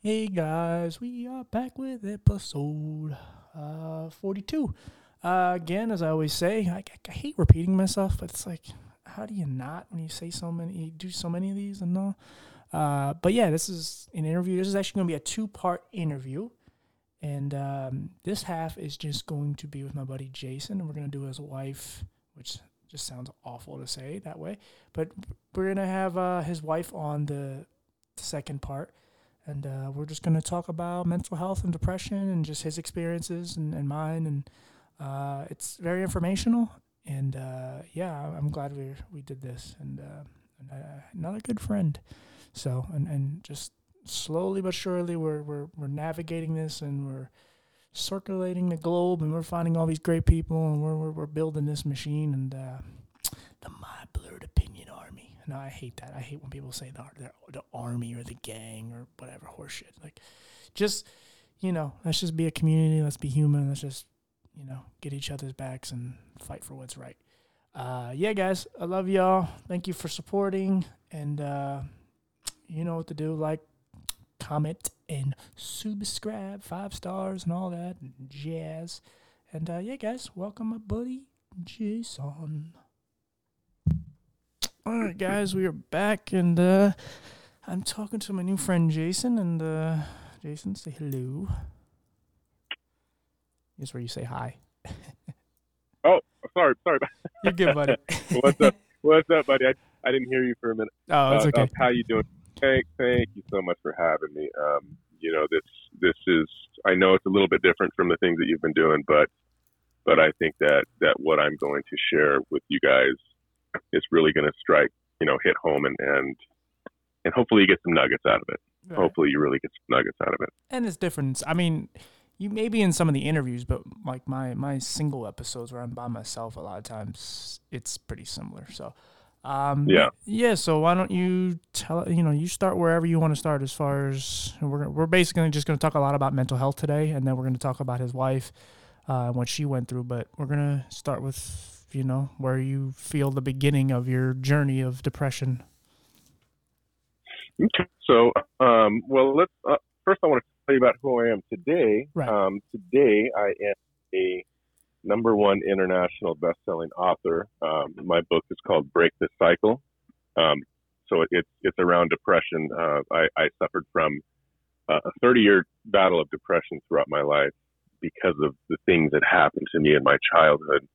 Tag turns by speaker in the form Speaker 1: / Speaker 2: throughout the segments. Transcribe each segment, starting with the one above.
Speaker 1: Hey guys, we are back with episode uh, 42. Uh, again, as I always say, I, I hate repeating myself, but it's like, how do you not when you say so many, you do so many of these and no? Uh, but yeah, this is an interview. This is actually going to be a two part interview. And um, this half is just going to be with my buddy Jason, and we're going to do his wife, which just sounds awful to say that way. But we're going to have uh, his wife on the second part. And uh, we're just going to talk about mental health and depression and just his experiences and, and mine. And uh, it's very informational. And uh, yeah, I'm glad we we did this. And, uh, uh, another good friend. So, and, and just slowly but surely, we're, we're, we're navigating this and we're circulating the globe and we're finding all these great people and we're, we're, we're building this machine. And uh, the My Blurred Opinion. No, I hate that. I hate when people say the, the, the army or the gang or whatever horseshit. Like, just, you know, let's just be a community. Let's be human. Let's just, you know, get each other's backs and fight for what's right. Uh, yeah, guys, I love y'all. Thank you for supporting. And uh, you know what to do. Like, comment, and subscribe. Five stars and all that jazz. And uh, yeah, guys, welcome my buddy Jason. All right, guys, we are back, and uh, I'm talking to my new friend Jason. And uh, Jason, say hello. Is where you say hi.
Speaker 2: oh, sorry, sorry.
Speaker 1: You're good, buddy.
Speaker 2: What's up? What's up, buddy? I, I didn't hear you for a minute.
Speaker 1: Oh, it's
Speaker 2: Uh,
Speaker 1: okay.
Speaker 2: how you doing? Thank, thank you so much for having me. Um, you know, this this is. I know it's a little bit different from the things that you've been doing, but but I think that that what I'm going to share with you guys is really going to strike, you know, hit home and and and hopefully you get some nuggets out of it.
Speaker 1: Right.
Speaker 2: Hopefully you really get some nuggets out of it.
Speaker 1: and it's different. I mean, you may be in some of the interviews, but like my my single episodes where I'm by myself, a lot of times it's pretty similar. So, um,
Speaker 2: Yeah.
Speaker 1: yeah. So why don't you tell you know you start wherever you want to start as far as we're we're basically just going to talk a lot about mental health today, and then we're going to talk about his wife uh, and what she went through. But we're gonna start with you know where you feel the beginning of your journey of depression.
Speaker 2: Okay. So, um, well, let's uh, first. I want to tell you about who I am today.
Speaker 1: Right.
Speaker 2: Um, today, I am a number one international best-selling author. Um, my book is called Break the Cycle. Um, so it's it's around depression. Uh, I, I suffered from uh, a 30-year battle of depression throughout my life because of the things that happened to me in my childhood,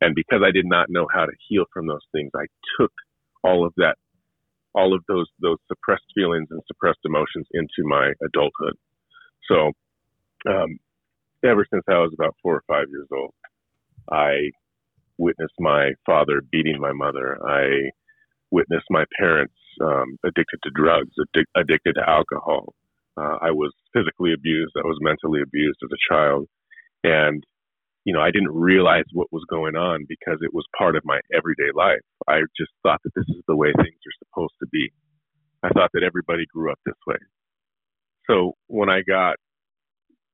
Speaker 2: and because I did not know how to heal from those things, I took all of that all of those those suppressed feelings and suppressed emotions into my adulthood. So, um, ever since I was about four or five years old, I witnessed my father beating my mother. I witnessed my parents um, addicted to drugs, addic- addicted to alcohol. Uh, I was physically abused. I was mentally abused as a child, and you know, I didn't realize what was going on because it was part of my everyday life. I just thought that this is the way things are supposed to be. I thought that everybody grew up this way. So when I got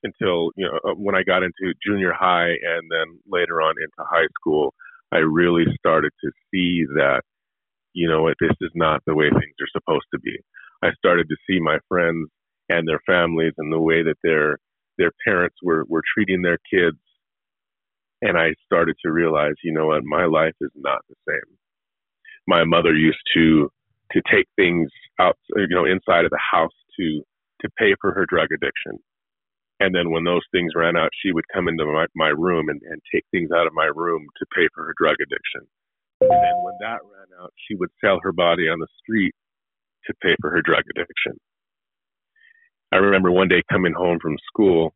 Speaker 2: until, you know, uh, when I got into junior high and then later on into high school, I really started to see that, you know this is not the way things are supposed to be. I started to see my friends and their families and the way that their their parents were, were treating their kids and I started to realize, you know what, my life is not the same. My mother used to to take things out, you know, inside of the house to to pay for her drug addiction, and then when those things ran out, she would come into my, my room and, and take things out of my room to pay for her drug addiction. And then when that ran out, she would sell her body on the street to pay for her drug addiction. I remember one day coming home from school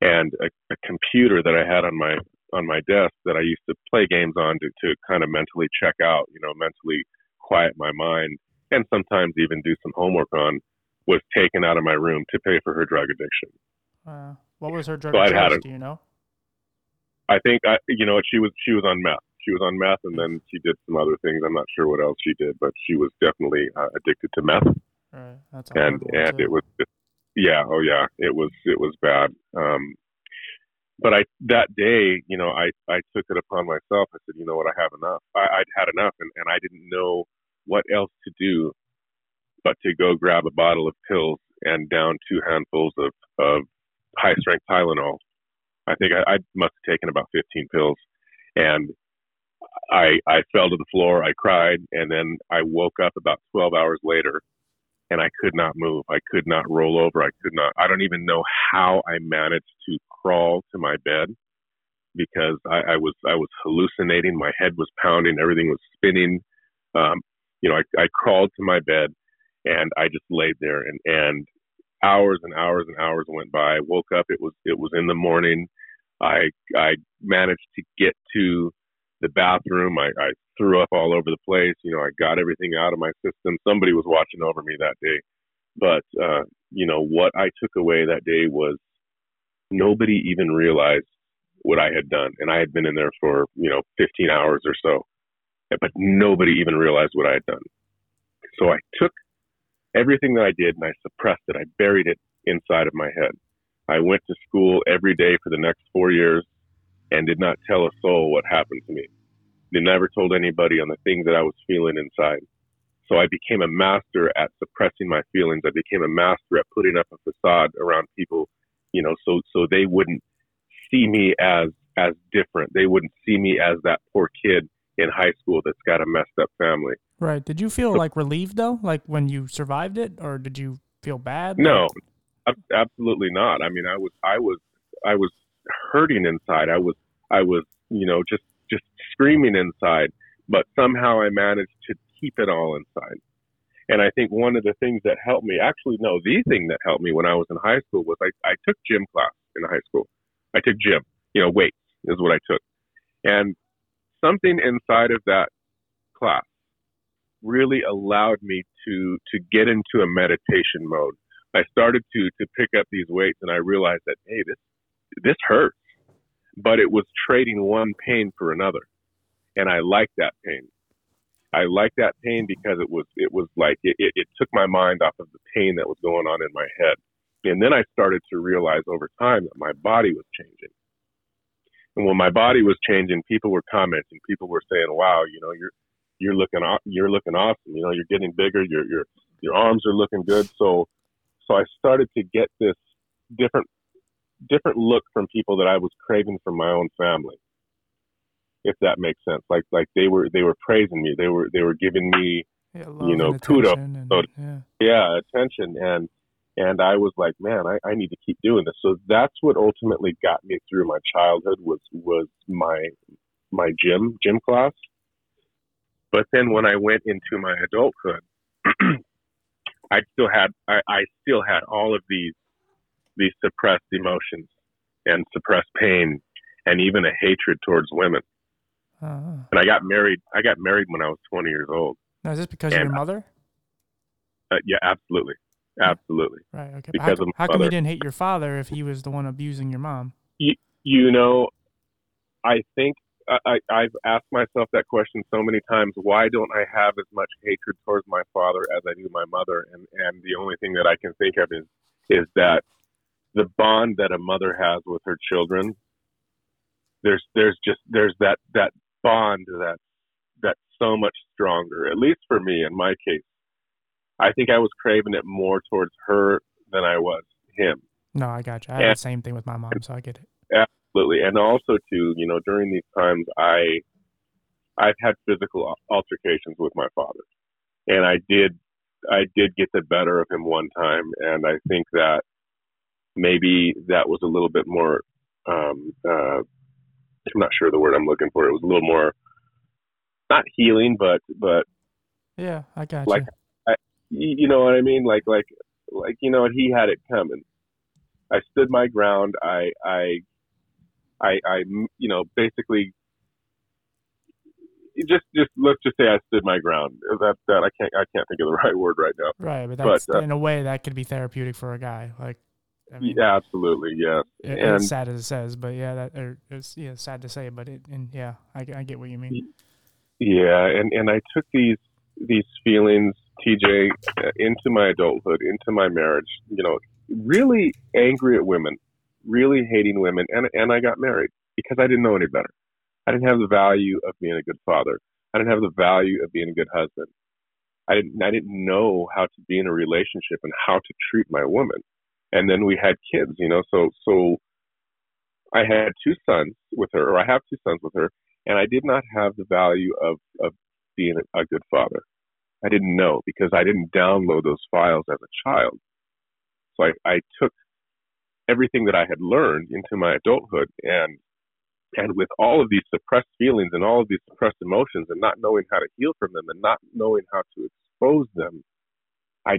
Speaker 2: and a, a computer that I had on my on my desk that I used to play games on to, to kind of mentally check out, you know, mentally quiet my mind and sometimes even do some homework on was taken out of my room to pay for her drug addiction.
Speaker 1: Uh, what was her drug
Speaker 2: So
Speaker 1: of
Speaker 2: I'd had
Speaker 1: choice?
Speaker 2: it.
Speaker 1: Do you know?
Speaker 2: I think I you know she was she was on meth. She was on meth and then she did some other things. I'm not sure what else she did, but she was definitely uh, addicted to meth.
Speaker 1: Right. That's
Speaker 2: and and
Speaker 1: too.
Speaker 2: it was yeah oh yeah it was it was bad um but i that day you know i i took it upon myself i said you know what i have enough i i'd had enough and, and i didn't know what else to do but to go grab a bottle of pills and down two handfuls of, of high strength Tylenol. I think I, I must have taken about 15 pills and I, I fell to the floor. I cried and then I woke up about 12 hours later and I could not move. I could not roll over. I could not, I don't even know how I managed to crawl to my bed because I, I was, I was hallucinating. My head was pounding. Everything was spinning. Um, you know, I, I crawled to my bed and I just laid there and, and hours and hours and hours went by. I woke up. It was, it was in the morning. I, I managed to get to the bathroom. I, I threw up all over the place. You know, I got everything out of my system. Somebody was watching over me that day. But, uh, you know, what I took away that day was nobody even realized what I had done. And I had been in there for, you know, 15 hours or so, but nobody even realized what I had done. So I took everything that I did and I suppressed it. I buried it inside of my head. I went to school every day for the next four years and did not tell a soul what happened to me. They never told anybody on the things that I was feeling inside. So I became a master at suppressing my feelings. I became a master at putting up a facade around people, you know, so so they wouldn't see me as as different. They wouldn't see me as that poor kid in high school that's got a messed up family.
Speaker 1: Right. Did you feel like relieved though, like when you survived it, or did you feel bad?
Speaker 2: No, absolutely not. I mean, I was I was I was hurting inside. I was I was you know just just screaming inside, but somehow I managed to keep it all inside. And I think one of the things that helped me, actually, no, the thing that helped me when I was in high school was I, I took gym class in high school. I took gym, you know, weights is what I took. And something inside of that class really allowed me to to get into a meditation mode. I started to to pick up these weights and I realized that hey this this hurts. But it was trading one pain for another. And I liked that pain. I liked that pain because it was it was like it, it, it took my mind off of the pain that was going on in my head. And then I started to realize over time that my body was changing. And when my body was changing, people were commenting. People were saying, "Wow, you know, you're you're looking you're looking awesome. You know, you're getting bigger. Your your your arms are looking good." So so I started to get this different different look from people that I was craving from my own family. If that makes sense, like like they were they were praising me, they were they were giving me, yeah, you know, kudos, and, so, yeah. yeah, attention, and and I was like, man, I, I need to keep doing this. So that's what ultimately got me through my childhood was was my my gym gym class. But then when I went into my adulthood, I still had I, I still had all of these these suppressed emotions and suppressed pain and even a hatred towards women. Uh, and I got married. I got married when I was 20 years old.
Speaker 1: Now, is this because and, of your mother?
Speaker 2: Uh, yeah, absolutely, absolutely.
Speaker 1: Right. Okay. Because how, of how come you didn't hate your father if he was the one abusing your mom?
Speaker 2: You, you know, I think I, I've asked myself that question so many times. Why don't I have as much hatred towards my father as I do my mother? And and the only thing that I can think of is is that the bond that a mother has with her children there's there's just there's that that bond that that's so much stronger at least for me in my case. I think i was craving it more towards her than i was him.
Speaker 1: No i got you. I had the same thing with my mom so i get it.
Speaker 2: Absolutely. And also too you know during these times i i've had physical altercations with my father. And i did i did get the better of him one time and i think that maybe that was a little bit more. Um, uh, I'm not sure the word I'm looking for. It was a little more, not healing, but but.
Speaker 1: Yeah, I got
Speaker 2: like,
Speaker 1: you.
Speaker 2: I, you know what I mean? Like like like you know, what he had it coming. I stood my ground. I I I I you know basically just just let's just say I stood my ground. That that I can't I can't think of the right word right now.
Speaker 1: Right, but that's but, uh, in a way that could be therapeutic for a guy. Like
Speaker 2: I mean, yeah, absolutely, yeah.
Speaker 1: It, and, it's sad as it says, but yeah, that or it's yeah, sad to say, but it and yeah, I, I get what you mean.
Speaker 2: Yeah, and and I took these these feelings, TJ, uh, into my adulthood, into my marriage. You know, really angry at women, really hating women, and and I got married because I didn't know any better. I didn't have the value of being a good father. I didn't have the value of being a good husband. I didn't I didn't know how to be in a relationship and how to treat my woman. And then we had kids, you know, so so I had two sons with her, or I have two sons with her, and I did not have the value of of being a good father. I didn't know because I didn't download those files as a child. So I, I took everything that I had learned into my adulthood and and with all of these suppressed feelings and all of these suppressed emotions and not knowing how to heal from them and not knowing how to expose them, I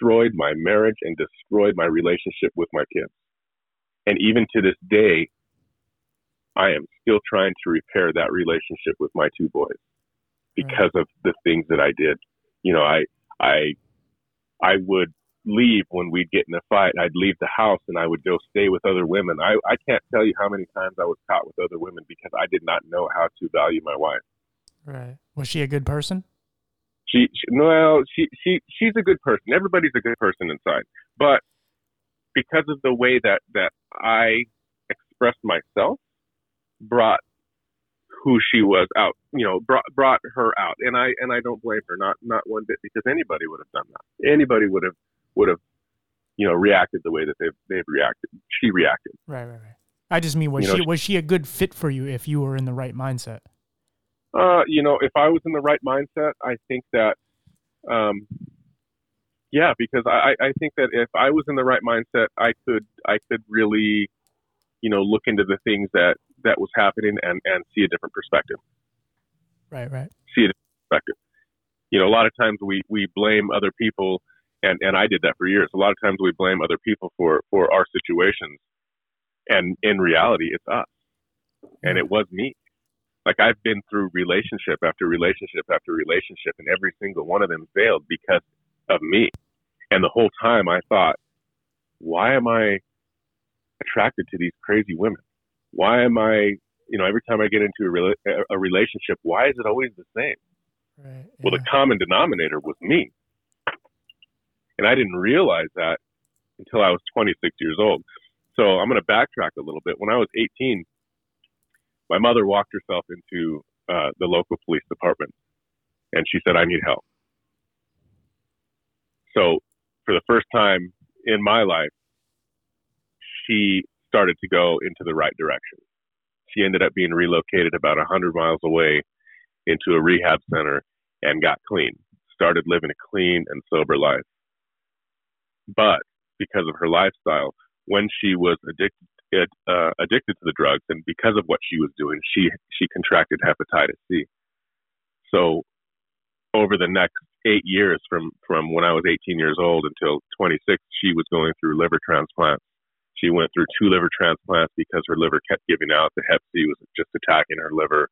Speaker 2: destroyed my marriage and destroyed my relationship with my kids. And even to this day, I am still trying to repair that relationship with my two boys because of the things that I did. You know, I I I would leave when we'd get in a fight. I'd leave the house and I would go stay with other women. I, I can't tell you how many times I was caught with other women because I did not know how to value my wife.
Speaker 1: Right. Was she a good person?
Speaker 2: She, she well, she she she's a good person. Everybody's a good person inside. But because of the way that that I expressed myself brought who she was out, you know, brought brought her out. And I and I don't blame her, not not one bit, because anybody would have done that. Anybody would have would have, you know, reacted the way that they've they've reacted. She reacted.
Speaker 1: Right, right, right. I just mean was you she know, was she a good fit for you if you were in the right mindset?
Speaker 2: Uh, you know, if I was in the right mindset, I think that, um, yeah, because I, I think that if I was in the right mindset, I could I could really, you know, look into the things that that was happening and and see a different perspective.
Speaker 1: Right, right.
Speaker 2: See a different perspective. You know, a lot of times we we blame other people and and I did that for years. A lot of times we blame other people for for our situations, and in reality, it's us, and it was me. Like I've been through relationship after relationship after relationship, and every single one of them failed because of me. And the whole time I thought, why am I attracted to these crazy women? Why am I, you know, every time I get into a, rela- a relationship, why is it always the same? Right, yeah. Well, the common denominator was me. And I didn't realize that until I was 26 years old. So I'm going to backtrack a little bit. When I was 18, my mother walked herself into uh, the local police department and she said, I need help. So for the first time in my life, she started to go into the right direction. She ended up being relocated about 100 miles away into a rehab center and got clean, started living a clean and sober life. But because of her lifestyle, when she was addicted uh, addicted to the drugs, and because of what she was doing, she she contracted hepatitis C. So over the next eight years, from from when I was 18 years old until 26, she was going through liver transplants. She went through two liver transplants because her liver kept giving out. The Hep C was just attacking her liver,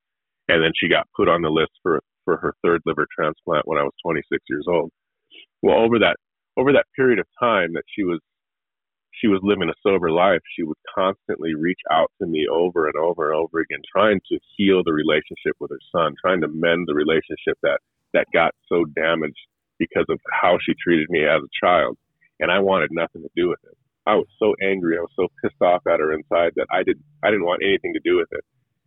Speaker 2: and then she got put on the list for for her third liver transplant when I was 26 years old. Well, over that over that period of time that she was she was living a sober life, she would constantly reach out to me over and over and over again, trying to heal the relationship with her son, trying to mend the relationship that that got so damaged because of how she treated me as a child. And I wanted nothing to do with it. I was so angry, I was so pissed off at her inside that I didn't I didn't want anything to do with it.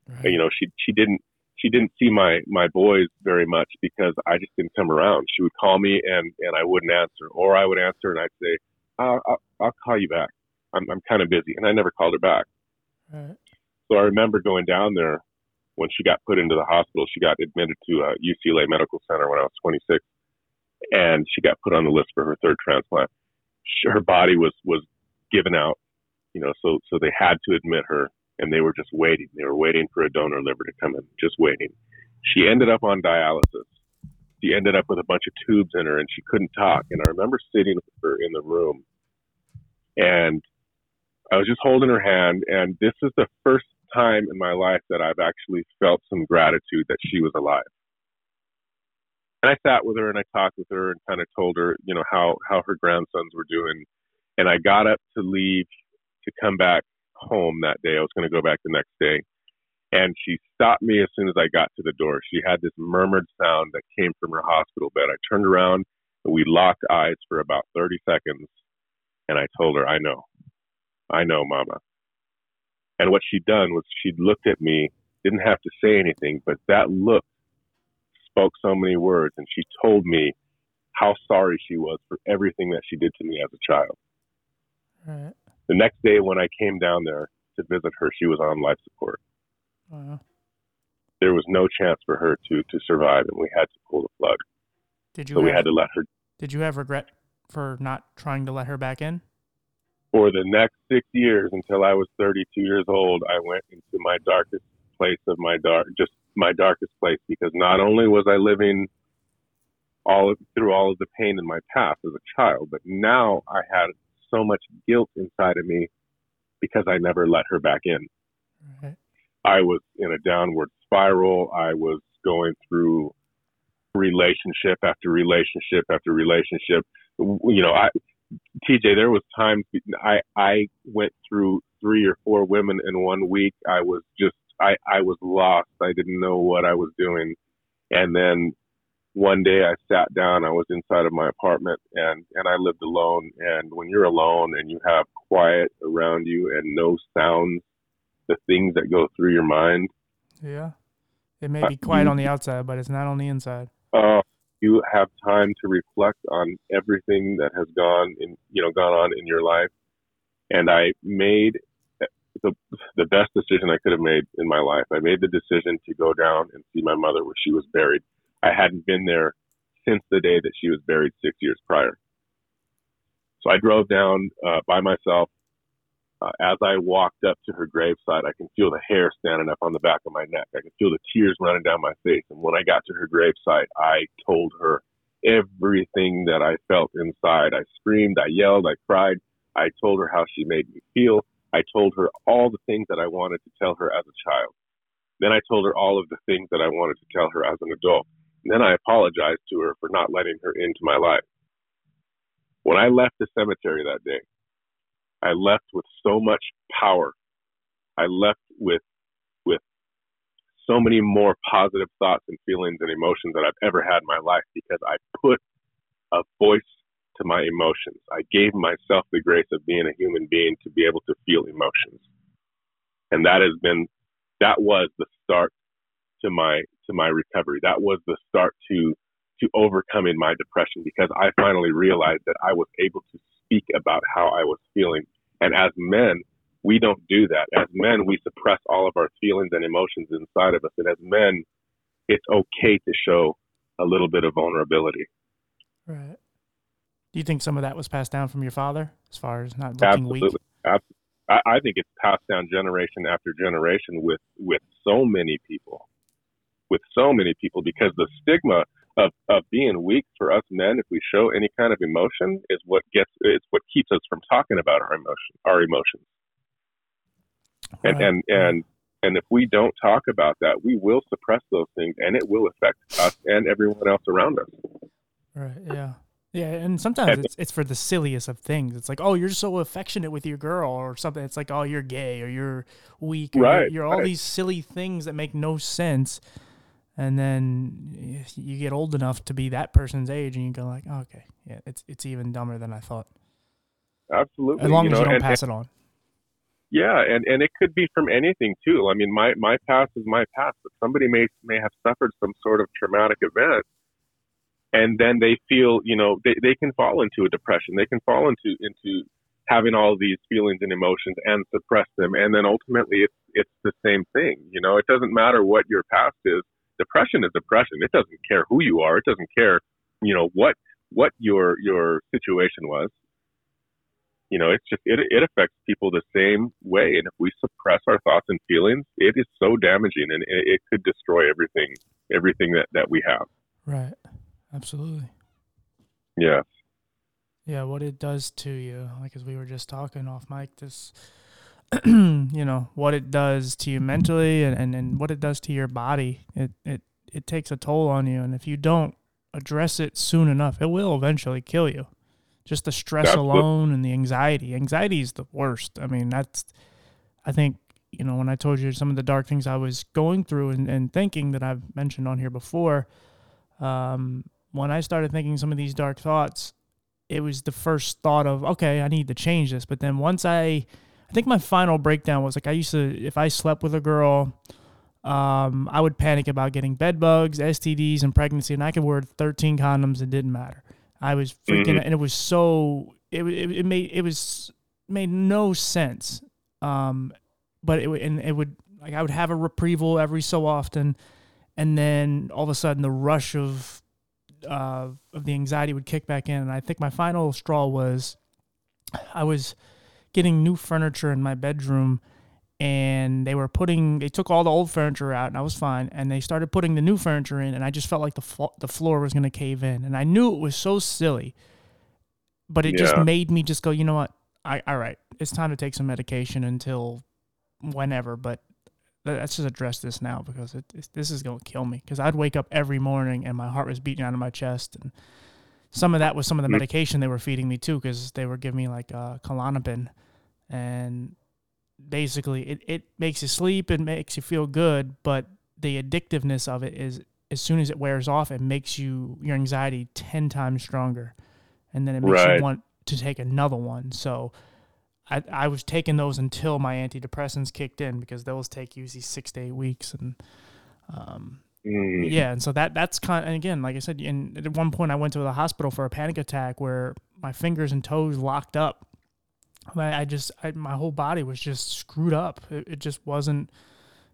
Speaker 2: Right. You know, she she didn't she didn't see my my boys very much because I just didn't come around. She would call me and and I wouldn't answer, or I would answer and I'd say, "I'll, I'll, I'll call you back. I'm I'm kind of busy," and I never called her back. Right. So I remember going down there when she got put into the hospital. She got admitted to uh, UCLA Medical Center when I was 26, and she got put on the list for her third transplant. She, her body was was given out, you know, so so they had to admit her and they were just waiting. They were waiting for a donor liver to come in, just waiting. She ended up on dialysis. She ended up with a bunch of tubes in her and she couldn't talk. And I remember sitting with her in the room and I was just holding her hand. And this is the first time in my life that I've actually felt some gratitude that she was alive. And I sat with her and I talked with her and kind of told her, you know, how, how her grandsons were doing. And I got up to leave to come back home that day. I was going to go back the next day. And she stopped me as soon as I got to the door. She had this murmured sound that came from her hospital bed. I turned around and we locked eyes for about 30 seconds. And I told her, I know. I know, Mama. And what she'd done was she'd looked at me, didn't have to say anything, but that look spoke so many words. And she told me how sorry she was for everything that she did to me as a child.
Speaker 1: Right.
Speaker 2: The next day when I came down there to visit her, she was on life support.
Speaker 1: Wow.
Speaker 2: There was no chance for her to to survive, and we had to pull the plug.
Speaker 1: Did you
Speaker 2: So we had to let her.
Speaker 1: did you have regret for not trying to let her back in?
Speaker 2: For the next six years until I was 32 years old, I went into my darkest place of my dark, just my darkest place, because not only was I living all through all of the pain in my past as a child, but now I had so much guilt inside of me because I never let her back in.
Speaker 1: Right.
Speaker 2: I was in a downward spiral. I was going through relationship after relationship after relationship. You know, I TJ, there was times I I went through three or four women in one week. I was just I I was lost. I didn't know what I was doing. And then one day I sat down, I was inside of my apartment and and I lived alone and when you're alone and you have quiet around you and no sounds, the things that go through your mind,
Speaker 1: Yeah. It may
Speaker 2: Uh,
Speaker 1: be quiet
Speaker 2: you-
Speaker 1: on the outside, but it's not on the inside.
Speaker 2: uh, you have time to reflect on everything that has gone in, you know, gone on in your life. And I made the the best decision I could have made in my life. I made the decision to go down and see my mother where she was buried. I hadn't been there since the day that she was buried six years prior. So I drove down uh, by myself. Uh, as I walked up to her graveside, I can feel the hair standing up on the back of my neck. I can feel the tears running down my face. And when I got to her graveside, I told her everything that I felt inside. I screamed, I yelled, I cried. I told her how she made me feel. I told her all the things that I wanted to tell her as a child. Then I told her all of the things that I wanted to tell her as an adult. And then I apologized to her for not letting her into my life. When I left the cemetery that day, I left with so much power. I left with with so many more positive thoughts and feelings and emotions that I've ever had in my life because I put a voice to my emotions. I gave myself the grace of being a human being to be able to feel emotions. And that has been that was the start to my to my recovery. That was the start to to overcoming my depression because I finally realized that I was able to speak about how I was feeling. And as men, we don't do that. As men, we suppress all of our feelings and emotions inside of us. And as men, it's okay to show a little bit of vulnerability.
Speaker 1: Right. Do you think some of that was passed down from your father as far as not looking weak?
Speaker 2: Absolutely. Abs- I, I think it's passed down generation after generation with with so many people, with so many people, because the stigma of of being weak for us men, if we show any kind of emotion, is what gets it's what keeps us from talking about our emotion, our emotions, and
Speaker 1: Right.
Speaker 2: and and and if we don't talk about that, we will suppress those things, and it will affect us and everyone else around us.
Speaker 1: Right. Yeah. Yeah, and sometimes
Speaker 2: And-
Speaker 1: it's it's for the silliest of things. It's like, oh, you're so affectionate with your girl, or something. It's like, oh, you're gay, or you're weak, or you're-
Speaker 2: Right,
Speaker 1: you're, all
Speaker 2: right.
Speaker 1: these silly things that make no sense. And then you get old enough to be that person's age, and you go like, oh, okay, yeah, it's it's even dumber than I thought.
Speaker 2: Absolutely,
Speaker 1: As long
Speaker 2: you
Speaker 1: as
Speaker 2: know,
Speaker 1: you don't
Speaker 2: and-
Speaker 1: pass it on.
Speaker 2: Yeah, and and it could be from anything too. I mean, my my past is my past, but somebody may may have suffered some sort of traumatic event, and then they feel, you know, they they can fall into a depression. They can fall into into having all these feelings and emotions and suppress them, and then ultimately it's it's the same thing. You know, it doesn't matter what your past is. Depression is depression. It doesn't care who you are. It doesn't care, you know, what what your your situation was you know it's just it, it affects people the same way and if we suppress our thoughts and feelings it is so damaging and it, it could destroy everything everything that that we have
Speaker 1: Right. Absolutely.
Speaker 2: yeah
Speaker 1: Yeah, what it does to you, like as we were just talking off mic, this, you know, what it does to you mentally and, and, and what it does to your body. It, it, it takes a toll on you. And if you don't address it soon enough, it will eventually kill you. Just the stress
Speaker 2: Absolutely.
Speaker 1: alone and the anxiety. Anxiety is the worst. I mean, that's, I think, you know, when I told you some of the dark things I was going through and, and thinking that I've mentioned on here before, um, when I started thinking some of these dark thoughts, it was the first thought of okay i need to change this but then once i i think my final breakdown was like i used to if i slept with a girl um, i would panic about getting bed bugs stds and pregnancy and i could wear 13 condoms it didn't matter I was freaking,
Speaker 2: Mhm.
Speaker 1: and it was so it, it it made it was made no sense. Um, but it would and it would like I would have a reprieval every so often, and then all of a sudden the rush of uh of the anxiety would kick back in, and I think my final straw was I was getting new furniture in my bedroom and they were putting they took all the old furniture out and I was fine and they started putting the new furniture in and I just felt like the flo- the floor was going to cave in and I knew it was so silly but it just made me just go you know what? I all right it's time to take some medication until whenever but let- let's just address this now because it, it's, this is going to kill me because I'd wake up every morning and my heart was beating out of my chest and some of that was some of the medication they were feeding me too because they were giving me like uh, Klonopin. And basically it, it makes you sleep and makes you feel good but the addictiveness of it is as soon as it wears off it makes you your anxiety 10 times stronger. And then it makes
Speaker 2: Right.
Speaker 1: you want to take another one. So I, I was taking those until my antidepressants kicked in because those take usually six to eight weeks. And um,
Speaker 2: Mm.
Speaker 1: yeah, and so that that's kind. And again, like I said, and at one point I went to the hospital for a panic attack where my fingers and toes locked up. I, I just, I, my whole body was just screwed up. It, it just wasn't,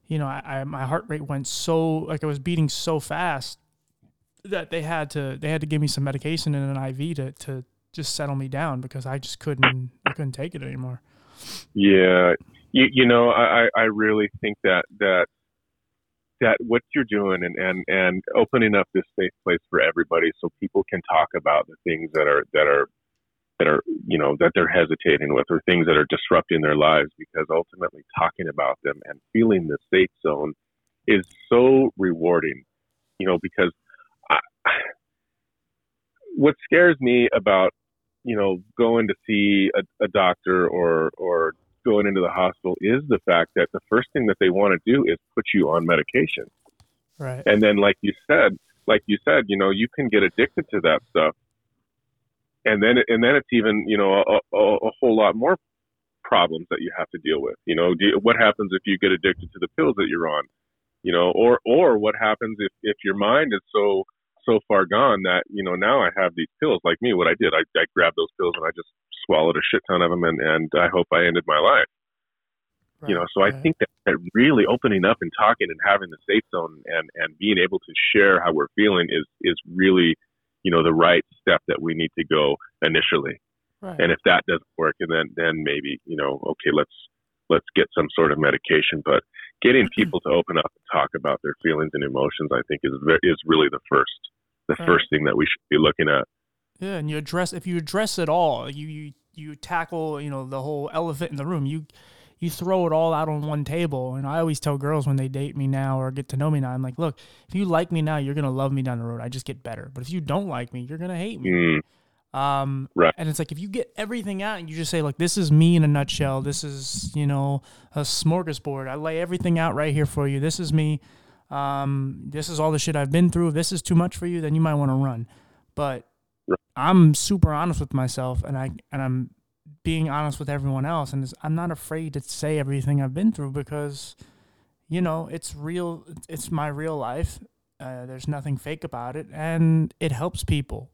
Speaker 1: you know, I, I my heart rate went so like I was beating so fast that they had to they had to give me some medication and an IV to to just settle me down because I just couldn't I couldn't take it anymore.
Speaker 2: Yeah, you, you know, I, I I really think that that that what you're doing and, and and opening up this safe place for everybody, so people can talk about the things that are that are that are you know that they're hesitating with or things that are disrupting their lives, because ultimately talking about them and feeling the safe zone is so rewarding. You know, because I, what scares me about you know going to see a, a doctor or or going into the hospital is the fact that the first thing that they want to do is put you on medication.
Speaker 1: Right.
Speaker 2: and then like you said like you said you know you can get addicted to that stuff. And then and then it's even you know a, a, a whole lot more problems that you have to deal with. You know do what happens if you get addicted to the pills that you're on? You know or or what happens if if your mind is so so far gone that you know now I have these pills like me what I did I, I grabbed those pills and I just swallowed a shit ton of them and and I hope I ended my life. You know so i think that, that really opening up and talking and having the safe zone and and being able to share how we're feeling is is really you know the right step that we need to go initially.
Speaker 1: Right.
Speaker 2: and if that doesn't work and then then maybe you know okay let's let's get some sort of medication. But getting mm-hmm. people to open up and talk about their feelings and emotions i think is is really the first the
Speaker 1: Right.
Speaker 2: first thing that we should be looking at
Speaker 1: Yeah, and you address if you address it all, you you you tackle you know the whole elephant in the room. You you throw it all out on one table. And I always tell girls when they date me now or get to know me now, I'm like, look, if you like me now, you're gonna love me down the road. I just get better. But if you don't like me, you're gonna hate me.
Speaker 2: mm,
Speaker 1: Um,
Speaker 2: Right.
Speaker 1: And it's like if you get everything out and you just say, look, this is me in a nutshell. This is you know a smorgasbord. I lay everything out right here for you. This is me. Um, this is all the shit I've been through. If this is too much for you, then you might want to run. But. I'm super honest with myself, and I and I'm being honest with everyone else, and I'm not afraid to say everything I've been through because, you know, it's real. It's my real life. Uh, there's nothing fake about it, and it helps people.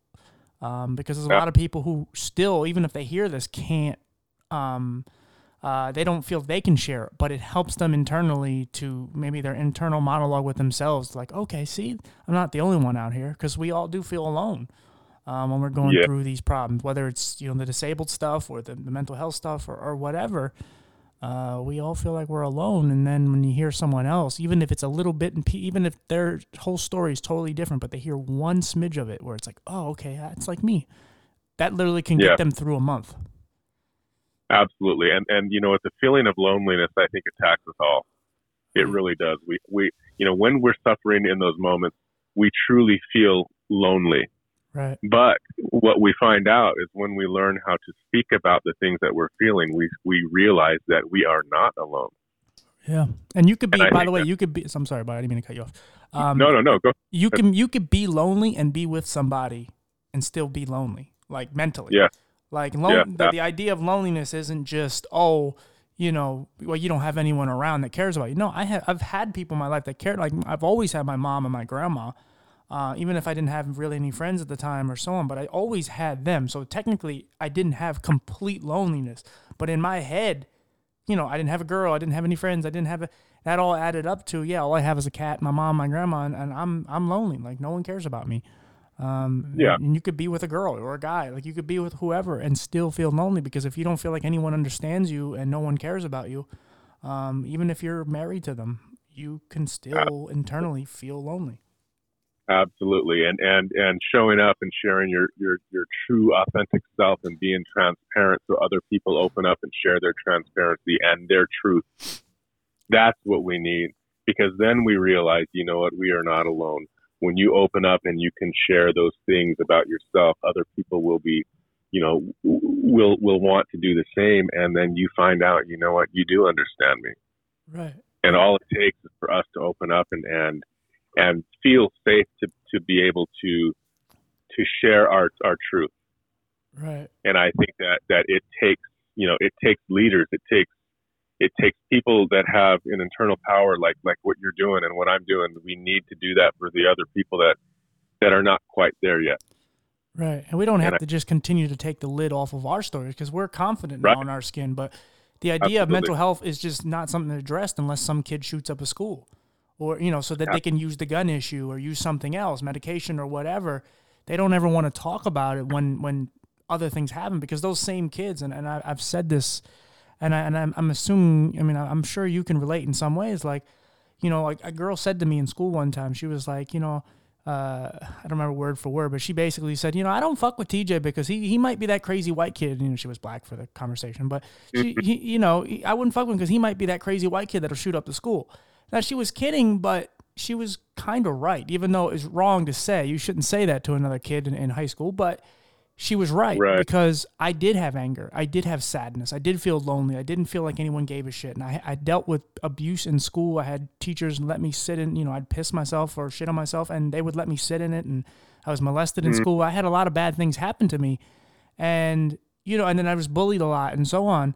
Speaker 1: Um, because there's a lot of people who still, even if they hear this, can't. Um, uh, they don't feel they can share it, but it helps them internally to maybe their internal monologue with themselves. Like, okay, see, I'm not the only one out here because we all do feel alone um, when we're going
Speaker 2: Yeah.
Speaker 1: through these problems, whether it's you know the disabled stuff or the, the mental health stuff or, or whatever. Uh, we all feel like we're alone, and then when you hear someone else, even if it's a little bit, and even if their whole story is totally different, but they hear one smidge of it, where it's like, oh, okay, it's like me. That literally can
Speaker 2: Yeah.
Speaker 1: get them through a month.
Speaker 2: Absolutely, and and you know, it's a feeling of loneliness. I think attacks us all. It really does. We we you know when we're suffering in those moments, we truly feel lonely.
Speaker 1: Right.
Speaker 2: But what we find out is when we learn how to speak about the things that we're feeling, we we realize that we are not alone.
Speaker 1: Yeah, and you could be. By the way,
Speaker 2: that-
Speaker 1: you could be. I'm sorry, but I didn't mean to cut you off. Um,
Speaker 2: no, no, no. Go.
Speaker 1: you can you could be lonely and be with somebody and still be lonely, like mentally.
Speaker 2: Yeah.
Speaker 1: Like lon-
Speaker 2: Yeah,
Speaker 1: the, the idea of loneliness isn't just oh, you know, well you don't have anyone around that cares about you. No, I have I've had people in my life that care. Like I've always had my mom and my grandma. Uh, even if I didn't have really any friends at the time or so on. But I always had them. So technically, I didn't have complete loneliness. But in my head, you know, I didn't have a girl, I didn't have any friends, I didn't have a, that all added up to yeah, all I have is a cat, my mom, my grandma, and, and I'm I'm lonely. Like no one cares about me. Um,
Speaker 2: Yeah.
Speaker 1: And you could be with a girl or a guy, like you could be with whoever and still feel lonely because if you don't feel like anyone understands you and no one cares about you, um, even if you're married to them, you can still internally feel lonely.
Speaker 2: Absolutely, and and and showing up and sharing your your your true authentic self and being transparent, so other people open up and share their transparency and their truth. That's what we need because then we realize, you know what, we are not alone. When you open up and you can share those things about yourself, other people will be, you know, will will want to do the same, and then you find out, you know what, you do understand me
Speaker 1: Right.
Speaker 2: and all it takes is for us to open up and and and feel safe to to be able to to share our our truth
Speaker 1: Right.
Speaker 2: and i think that that it takes you know it takes leaders it takes it takes people that have an internal power like like what you're doing and what i'm doing we need to do that for the other people that that are not quite there yet
Speaker 1: Right. And we don't have
Speaker 2: I-
Speaker 1: to just continue to take the lid off of our stories because we're confident
Speaker 2: Right.
Speaker 1: now in our skin. But the idea of mental health is just not something addressed unless some kid shoots up a school or, you know, so that they can use the gun issue or use something else, medication or whatever. They don't ever want to talk about it when, when other things happen because those same kids, and, and I, I've said this and, I, and I'm, I'm assuming, I mean, I'm sure you can relate in some ways. Like, you know, like a girl said to me in school one time, she was like, you know, uh, I don't remember word for word, but she basically said, you know, I don't fuck with TJ because he, he might be that crazy white kid. You know, she was black for the conversation, but she, he, you know, I wouldn't fuck with him because he might be that crazy white kid that'll shoot up the school. Now she was kidding, but she was kind of right, even though it was wrong to say. You shouldn't say that to another kid in, in high school, but she was right,
Speaker 2: Right.
Speaker 1: because I did have anger. I did have sadness. I did feel lonely. I didn't feel like anyone gave a shit. And I, I dealt with abuse in school. I had teachers let me sit in, you know, I'd piss myself or shit on myself and they would let me sit in it. And I was molested in school. I had a lot of bad things happen to me. And, you know, and then I was bullied a lot and so on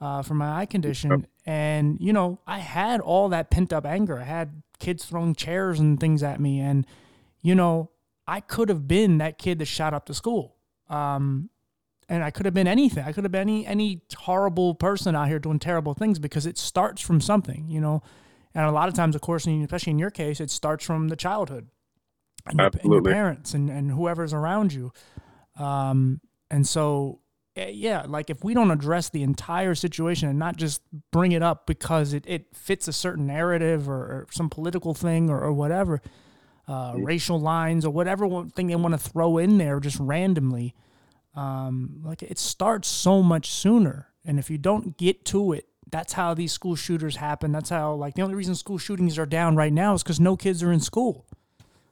Speaker 1: uh, for my eye condition. And, you know, I had all that pent up anger. I had kids throwing chairs and things at me. And, you know, I could have been that kid that shot up the school. Um, and I could have been anything. I could have been any any horrible person out here doing terrible things because it starts from something, you know. And a lot of times, of course, especially in your case, it starts from the childhood and your, and your parents and, and whoever's around you. Um, and so, yeah, like if we don't address the entire situation and not just bring it up because it, it fits a certain narrative or, or some political thing or, or whatever, uh, racial lines or whatever thing they want to throw in there just randomly, um, like it starts so much sooner. And if you don't get to it, that's how these school shooters happen. That's how, like, the only reason school shootings are down right now is because no kids are in school.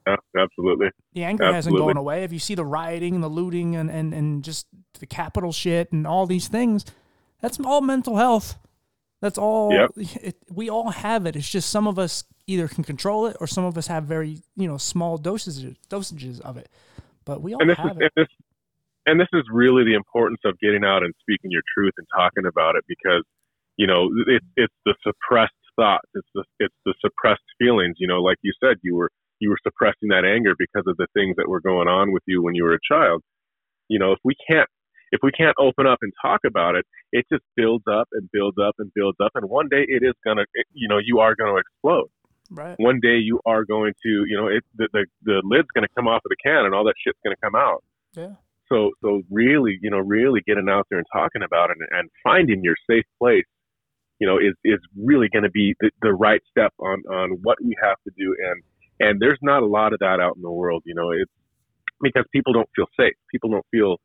Speaker 2: Yeah, absolutely
Speaker 1: The anger hasn't gone away. If you see the rioting and the looting and, and, and just the Capitol shit and all these things, that's all mental health. That's all.
Speaker 2: Yep.
Speaker 1: It, we all have it. It's just some of us either can control it or some of us have very you know small dosages dosages of it. But we all
Speaker 2: and this is
Speaker 1: have
Speaker 2: and
Speaker 1: it.
Speaker 2: this and this is really the importance of getting out and speaking your truth and talking about it because you know it, it's the suppressed thoughts it's the it's the suppressed feelings you know like you said you were you were suppressing that anger because of the things that were going on with you when you were a child you know if we can't if we can't open up and talk about it it just builds up and builds up and builds up and one day it is gonna it, you know you are gonna explode
Speaker 1: Right.
Speaker 2: one day you are going to, you know, it, the, the the lid's going to come off of the can and all that shit's going to come out.
Speaker 1: Yeah.
Speaker 2: So so really, you know, really getting out there and talking about it and, and finding your safe place, you know, is is really going to be the, the right step on on what we have to do. And and there's not a lot of that out in the world, you know, it's because people don't feel safe. People don't feel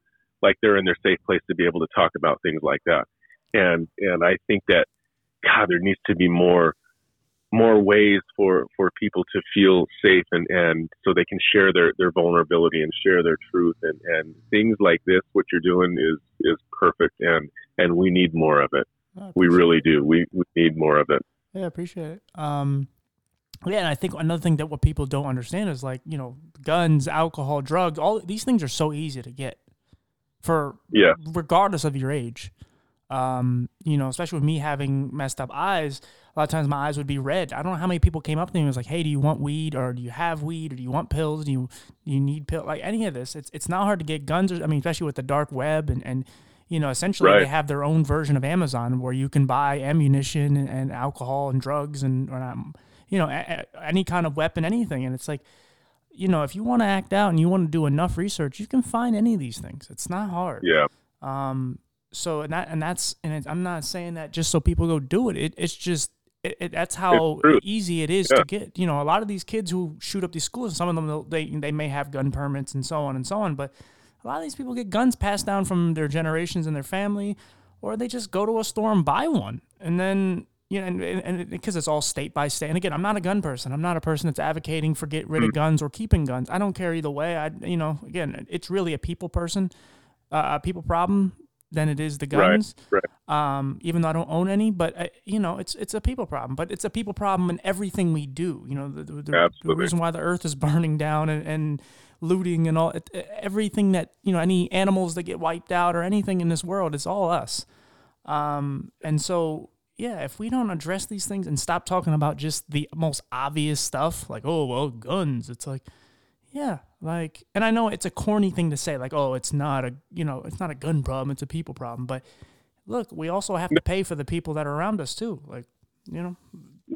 Speaker 2: like they're in their safe place to be able to talk about things like that. And and I think that God, there needs to be more more ways for for people to feel safe and and so they can share their their vulnerability and share their truth and and things like this what you're doing is is perfect and and we need more of it we really do we we need more of it
Speaker 1: Yeah, I appreciate it. Um, yeah, and I think another thing that what people don't understand is like you know guns, alcohol, drugs. All these things are so easy to get for
Speaker 2: yeah
Speaker 1: regardless of your age. Um, you know, especially with me having messed up eyes, a lot of times my eyes would be red. I don't know how many people came up to me and was like, "Hey, do you want weed or do you have weed or do you want pills? Do you do you need pill like any of this?" It's it's not hard to get guns. Or, I mean, especially with the dark web and and you know, essentially
Speaker 2: Right.
Speaker 1: they have their own version of Amazon where you can buy ammunition and, and alcohol and drugs and or not, you know, a, a- any kind of weapon, anything. And it's like, you know, if you want to act out and you want to do enough research, you can find any of these things. It's not hard.
Speaker 2: Yeah.
Speaker 1: Um, so and that and that's and it, I'm not saying that just so people go do it. It it's just it, it, that's how easy it is
Speaker 2: Yeah.
Speaker 1: to get. You know, a lot of these kids who shoot up these schools, some of them they they may have gun permits and so on and so on, but a lot of these people get guns passed down from their generations and their family, or they just go to a store and buy one, and then. You know, and, and because it's all state by state. And again, I'm not a gun person. I'm not a person that's advocating for get rid of guns or keeping guns. I don't care either way. I, you know, again, it's really a people person, uh, a people problem than it is the guns
Speaker 2: right. right.
Speaker 1: um, even though I don't own any. But uh, you know, it's it's a people problem. But it's a people problem in everything we do. You know, the, the, the, the reason why the earth is burning down and, and looting and all everything that you know, any animals that get wiped out or anything in this world, it's all us. Um, and so. Yeah, if we don't address these things and stop talking about just the most obvious stuff, like oh well, guns, it's like, yeah, like, and I know it's a corny thing to say, like, oh, it's not a, you know, it's not a gun problem, it's a people problem. But look, we also have to pay for the people that are around us too. Like, you know,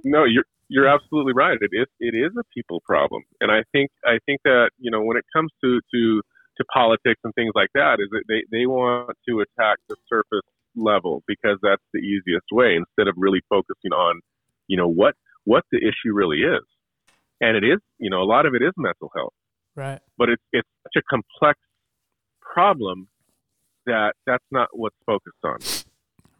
Speaker 2: No, you're you're absolutely right. It is it is a people problem, and I think I think that you know when it comes to to to politics and things like that, is that they they want to attack the surface level because that's the easiest way instead of really focusing on you know what what the issue really is, and it is you know a lot of it is mental health,
Speaker 1: right?
Speaker 2: but it's it's such a complex problem that that's not what's focused on.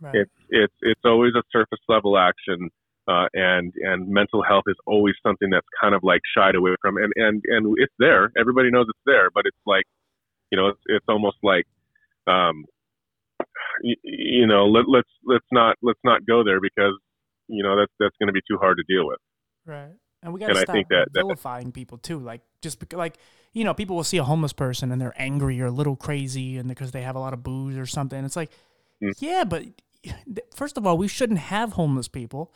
Speaker 1: Right.
Speaker 2: it's it's it's always a surface level action uh, and and mental health is always something that's kind of like shied away from. And and and it's there. Everybody knows it's there but it's like you know it's it's almost like um you, you know let, let's let's not let's not go there because you know that's that's going to be too hard to deal with
Speaker 1: Right. And we got
Speaker 2: And
Speaker 1: to
Speaker 2: I
Speaker 1: stop
Speaker 2: think that- that-
Speaker 1: vilifying people too. Like just because, like you know, people will see a homeless person and they're angry or a little crazy, and because they have a lot of booze or something. It's like,
Speaker 2: Mm.
Speaker 1: yeah, but first of all, we shouldn't have homeless people,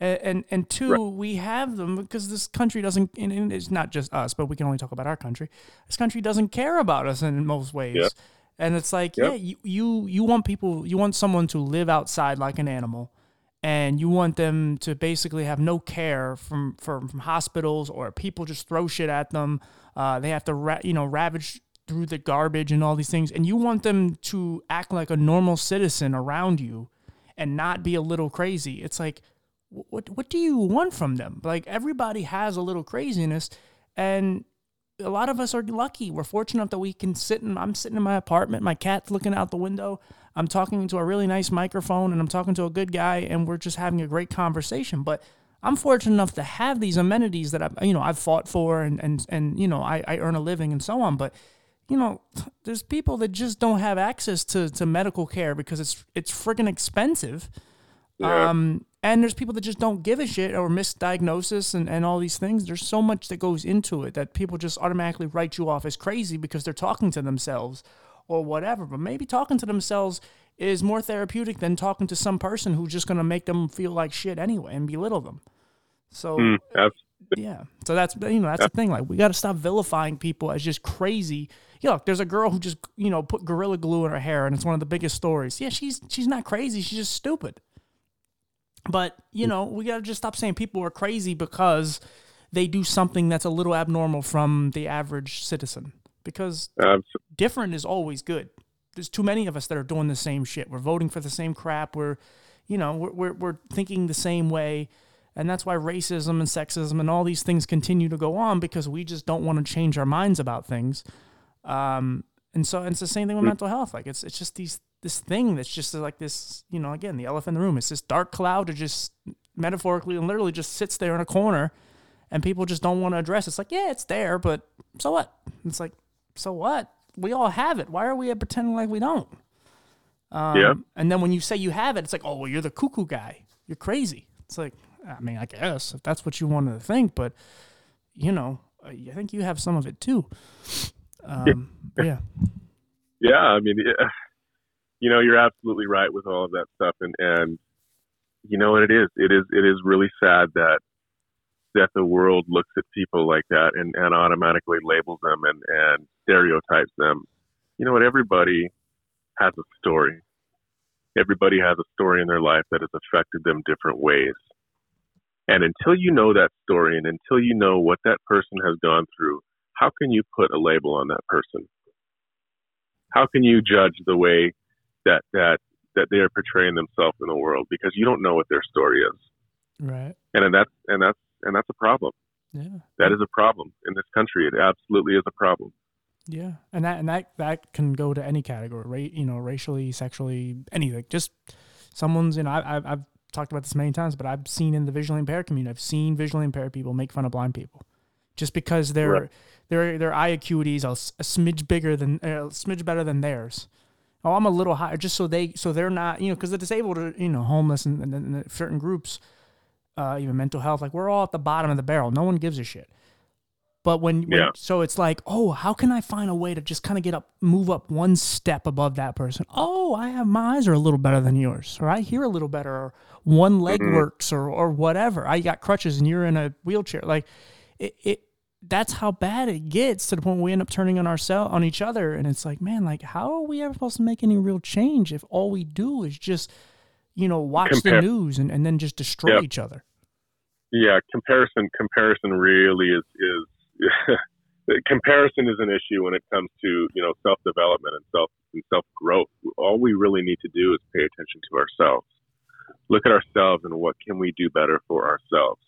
Speaker 1: and and, and two,
Speaker 2: Right.
Speaker 1: we have them because this country doesn't. And it's not just us, but we can only talk about our country. This country doesn't care about us in most ways.
Speaker 2: Yep.
Speaker 1: And it's like,
Speaker 2: Yep.
Speaker 1: yeah, you, you you want people, you want someone to live outside like an animal, and you want them to basically have no care from from, from hospitals or people just throw shit at them. Uh, they have to ra- you know ravage through the garbage and all these things, and you want them to act like a normal citizen around you and not be a little crazy. It's like, what what do you want from them? Like everybody has a little craziness, and a lot of us are lucky. We're fortunate that we can sit in. I'm sitting in my apartment. My cat's looking out the window. I'm talking into a really nice microphone, and I'm talking to a good guy, and we're just having a great conversation. But I'm fortunate enough to have these amenities that I've, you know, I've fought for, and and and you know, I, I earn a living and so on. But you know, there's people that just don't have access to to medical care because it's it's friggin' expensive.
Speaker 2: Yeah.
Speaker 1: Um, and there's people that just don't give a shit or misdiagnosis and, and all these things. There's so much that goes into it that people just automatically write you off as crazy because they're talking to themselves or whatever. But maybe talking to themselves is more therapeutic than talking to some person who's just going to make them feel like shit anyway and belittle them. So
Speaker 2: Mm,
Speaker 1: yeah. So that's you know that's the thing. Like we got to stop vilifying people as just crazy. Yeah, look, there's a girl who just you know put gorilla glue in her hair, and it's one of the biggest stories. Yeah, she's she's not crazy. She's just stupid. But you know we got to just stop saying people are crazy because they do something that's a little abnormal from the average citizen. Because
Speaker 2: abs-
Speaker 1: different is always good. There's too many of us that are doing the same shit. We're voting for the same crap. We're, you know, we're, we're, we're thinking the same way. And that's why racism and sexism and all these things continue to go on because we just don't want to change our minds about things. Um, and so it's the same thing with mental health. Like it's it's just these this thing that's just like this, you know, again, the elephant in the room. It's this dark cloud that just metaphorically and literally just sits there in a corner and people just don't want to address. it. It's like, yeah, it's there, but so what? It's like, so what? We all have it. Why are we pretending like we don't? Um,
Speaker 2: Yeah.
Speaker 1: And then when you say you have it, it's like, oh, well, you're the cuckoo guy. You're crazy. It's like, I mean, I guess if that's what you wanted to think, but you know, I think you have some of it too. Um, but yeah.
Speaker 2: yeah i mean yeah. You know, you're absolutely right with all of that stuff, and and you know what it is. It is it is really sad that that the world looks at people like that and, and automatically labels them and, and stereotypes them. You know what? Everybody has a story. Everybody has a story in their life that has affected them different ways. And until you know that story and until you know what that person has gone through, how can you put a label on that person? How can you judge the way that that that they are portraying themselves in the world because you don't know what their story is.
Speaker 1: Right.
Speaker 2: And and that's and that's and that's a problem.
Speaker 1: Yeah.
Speaker 2: That is a problem in this country. It absolutely is a problem.
Speaker 1: Yeah, and that and that that can go to any category, right? You know, racially, sexually, anything. Just someone's, you know, I, I've I've talked about this many times, but I've seen in the visually impaired community, I've seen visually impaired people make fun of blind people, just because their right. their their eye acuity is a, a smidge bigger than uh, a smidge better than theirs. Oh, I'm a little higher, just so they so they're not, you know, because the disabled are, you know, homeless and, and, and certain groups, uh, even mental health, like we're all at the bottom of the barrel. No one gives a shit. But when, when
Speaker 2: yeah.
Speaker 1: so it's like, oh, how can I find a way to just kind of get up, move up one step above that person? Oh, I have my eyes are a little better than yours, or I hear a little better, or one leg mm-hmm. works, or or whatever. I got crutches and you're in a wheelchair. Like, it, it that's how bad it gets to the point where we end up turning on ourselves on each other, and it's like, man, like how are we ever supposed to make any real change if all we do is just, you know, watch the news and, and then just destroy each other?
Speaker 2: Yeah, comparison comparison really is is comparison is an issue when it comes to you know self development and self and self growth. All we really need to do is pay attention to ourselves. Look at ourselves and what can we do better for ourselves.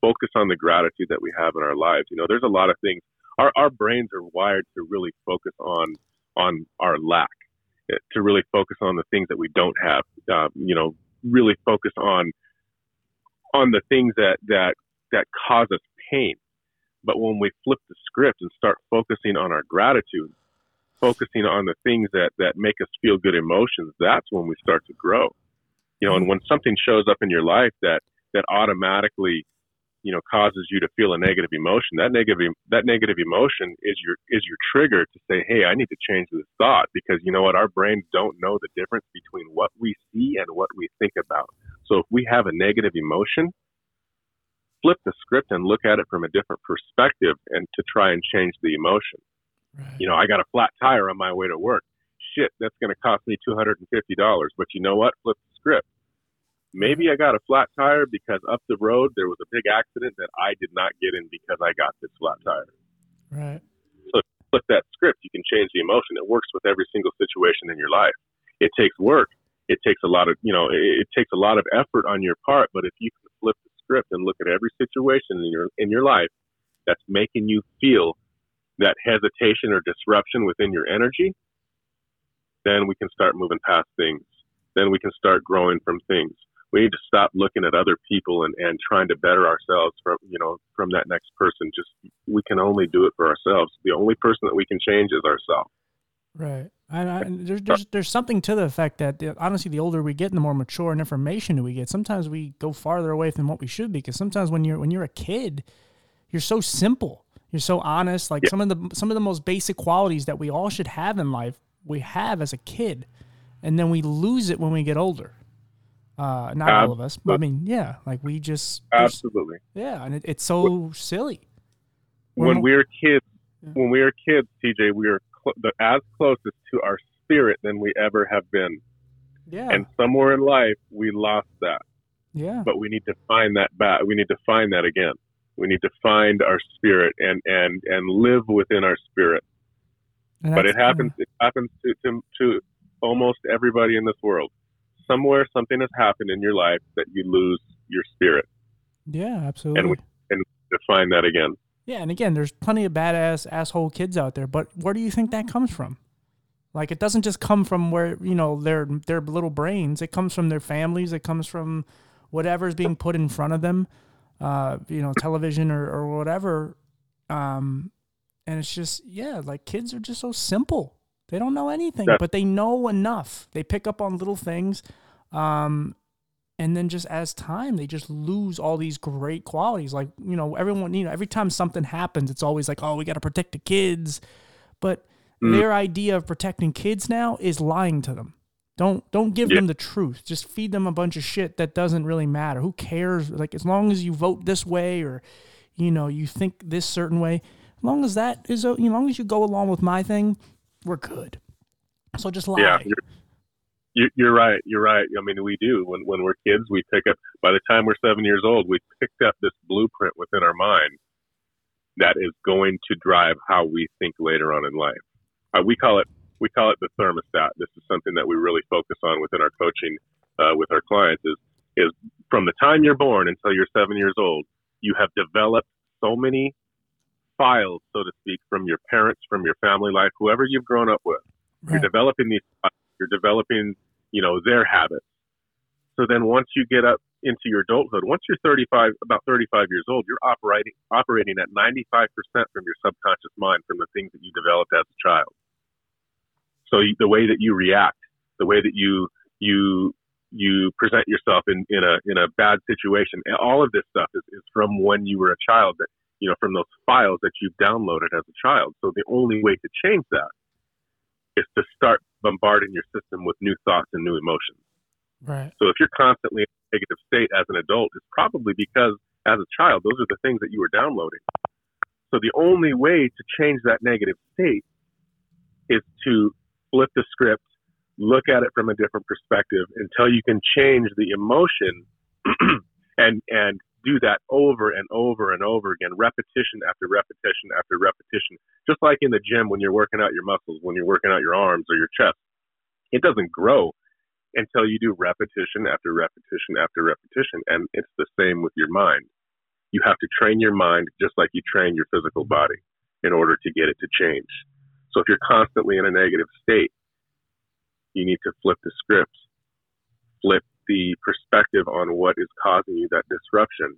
Speaker 2: Focus on the gratitude that we have in our lives. You know, there's a lot of things. Our our brains are wired to really focus on on our lack, eh, to really focus on the things that we don't have. Um, you know, really focus on on the things that that that cause us pain but when we flip the script and start focusing on our gratitude, focusing on the things that, that make us feel good emotions, that's when we start to grow. You know, and when something shows up in your life that, that automatically, you know, causes you to feel a negative emotion, that negative, that negative emotion is your, is your trigger to say, Hey, I need to change this thought because you know what? Our brains don't know the difference between what we see and what we think about. So if we have a negative emotion, flip the script and look at it from a different perspective and to try and change the emotion. Right. You know, I got a flat tire on my way to work. Shit, that's going to cost me $250. But you know what? Flip the script. Maybe I got a flat tire because up the road there was a big accident that I did not get in because I got this flat tire.
Speaker 1: Right.
Speaker 2: So flip that script. You can change the emotion. It works with every single situation in your life. It takes work. It takes a lot of, you know, it, it takes a lot of effort on your part. But if you can flip the script and look at every situation in your in your life that's making you feel that hesitation or disruption within your energy, then we can start moving past things. Then we can start growing from things. We need to stop looking at other people and, and trying to better ourselves from you know from that next person. Just we can only do it for ourselves. The only person that we can change is ourselves.
Speaker 1: Right. And, I, and there's, there's there's something to the effect that honestly, the older we get, and the more mature and information do we get. Sometimes we go farther away from what we should be. Because sometimes when you're when you're a kid, you're so simple, you're so honest. Like yeah. some of the some of the most basic qualities that we all should have in life, we have as a kid, and then we lose it when we get older. Uh, not all of us, but I mean, yeah, like we just
Speaker 2: absolutely,
Speaker 1: yeah, and it, it's so silly.
Speaker 2: When, we were kids, yeah. when we were kids, TJ, we were cl- the, as closest to our spirit than we ever have been.
Speaker 1: Yeah.
Speaker 2: And somewhere in life, we lost that.
Speaker 1: Yeah.
Speaker 2: But we need to find that back. We need to find that again. We need to find our spirit and and and live within our spirit. But it happens. It happens to, to to almost everybody in this world. Somewhere, something has happened in your life that you lose your spirit.
Speaker 1: Yeah, absolutely.
Speaker 2: And we and to find that again.
Speaker 1: Yeah, and again, there's plenty of badass asshole kids out there, but where do you think that comes from? Like it doesn't just come from where, you know, their their little brains. It comes from their families, it comes from whatever's being put in front of them. Uh, you know, television or, or whatever. Um, and it's just yeah, like kids are just so simple. They don't know anything, but they know enough. They pick up on little things. Um, and then just as time they just lose all these great qualities like you know everyone you know every time something happens it's always like oh we got to protect the kids but mm. their idea of protecting kids now is lying to them Don't don't give
Speaker 2: Yeah.
Speaker 1: them the truth. Just feed them a bunch of shit that doesn't really matter. Who cares? Like as long as you vote this way or you know you think this certain way, as long as that is, o- as long as you go along with my thing, we're good. So just lie.
Speaker 2: Yeah, you're, you- you're right. You're right. I mean, we do. When when we're kids, we pick up. By the time we're seven years old, we picked up this blueprint within our mind that is going to drive how we think later on in life. Uh, we call it we call it the thermostat. This is something that we really focus on within our coaching uh, with our clients. Is is from the time you're born until you're seven years old, you have developed so many files, so to speak, from your parents, from your family life, whoever you've grown up with. You're developing these you're developing you know their habits. So then once you get up into your adulthood once you're 35 about 35 years old you're operating operating at 95% from your subconscious mind from the things that you developed as a child. So you, the way that you react the way that you you you present yourself in, in a in a bad situation and all of this stuff is, is from when you were a child that you know from those files that you've downloaded as a child so the only way to change that is to start bombarding your system with new thoughts and new emotions.
Speaker 1: Right.
Speaker 2: So if you're constantly in a negative state as an adult, it's probably because as a child, those are the things that you were downloading. So the only way to change that negative state is to flip the script, look at it from a different perspective until you can change the emotion and and do that over and over and over again, repetition after repetition after repetition. Just like in the gym when you're working out your muscles, when you're working out your arms or your chest, it doesn't grow until you do repetition after repetition after repetition. And it's the same with your mind. You have to train your mind just like you train your physical body in order to get it to change. So if you're constantly in a negative state, you need to flip the script, flip the perspective on what is causing you that disruption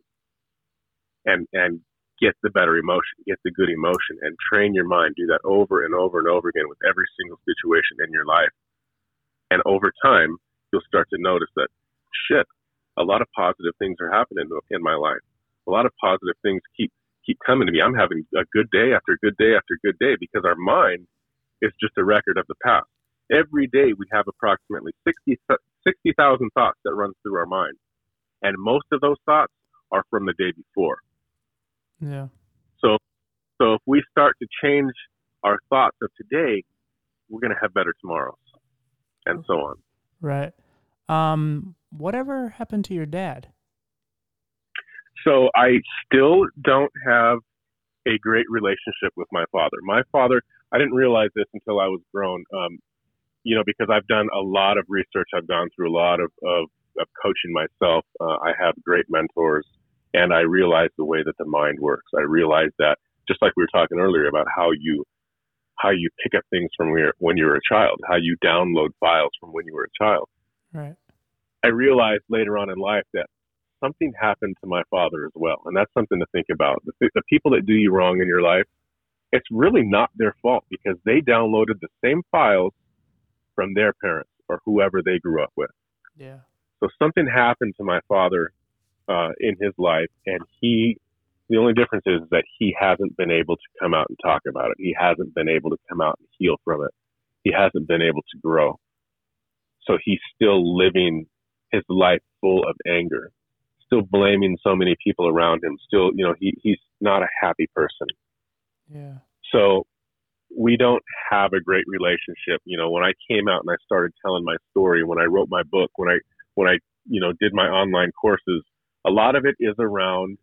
Speaker 2: and and get the better emotion, get the good emotion and train your mind. Do that over and over and over again with every single situation in your life. And over time, you'll start to notice that shit, a lot of positive things are happening in my life. A lot of positive things keep keep coming to me. I'm having a good day after good day after good day because our mind is just a record of the past. Every day we have approximately 60 60,000 thoughts that run through our mind. And most of those thoughts are from the day before.
Speaker 1: Yeah.
Speaker 2: So so if we start to change our thoughts of today, we're going to have better tomorrows and so on.
Speaker 1: Right. Um. Whatever happened to your dad?
Speaker 2: So I still don't have a great relationship with my father. My father, I didn't realize this until I was grown. Um, you know, because I've done a lot of research, I've gone through a lot of, of, of coaching myself. Uh, I have great mentors, and I realize the way that the mind works. I realize that just like we were talking earlier about how you how you pick up things from when you're, when you were a child, how you download files from when you were a child.
Speaker 1: Right.
Speaker 2: I realized later on in life that something happened to my father as well. And that's something to think about. The, the people that do you wrong in your life, it's really not their fault because they downloaded the same files from their parents or whoever they grew up with.
Speaker 1: Yeah.
Speaker 2: So something happened to my father uh, in his life, and he, the only difference is that he hasn't been able to come out and talk about it. He hasn't been able to come out and heal from it. He hasn't been able to grow. So he's still living his life full of anger, still blaming so many people around him. Still, you know, he, he's not a happy person.
Speaker 1: Yeah.
Speaker 2: So we don't have a great relationship. You know, when I came out and I started telling my story, when I wrote my book, when I when I you know did my online courses, a lot of it is around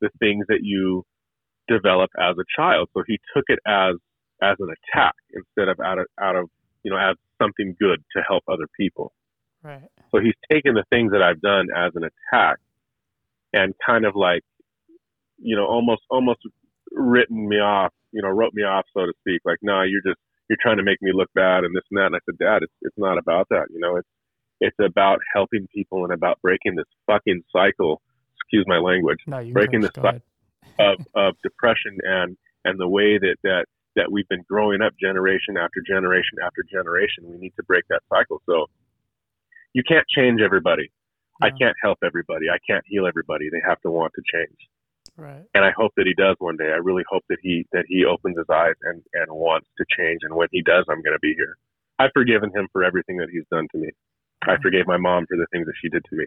Speaker 2: the things that you develop as a child. So he took it as as an attack instead of out of out of you know as something good to help other people.
Speaker 1: Right.
Speaker 2: So he's taken the things that I've done as an attack and kind of like, you know, almost almost written me off, you know, wrote me off, so to speak. Like, no, you're just you're trying to make me look bad and this and that. And I said, Dad, it's it's not about that. You know, it's it's about helping people and about breaking this fucking cycle. Excuse my language
Speaker 1: No,
Speaker 2: Breaking the
Speaker 1: ahead.
Speaker 2: of of depression and and the way that that that we've been growing up generation after generation after generation. We need to break that cycle. So you can't change everybody. I can't help everybody. I can't heal everybody. They have to want to change.
Speaker 1: Right.
Speaker 2: And I hope that he does one day. I really hope that he that he opens his eyes and and wants to change. And when he does, I'm going to be here. I've forgiven him for everything that he's done to me. I forgave my mom for the things that she did to me.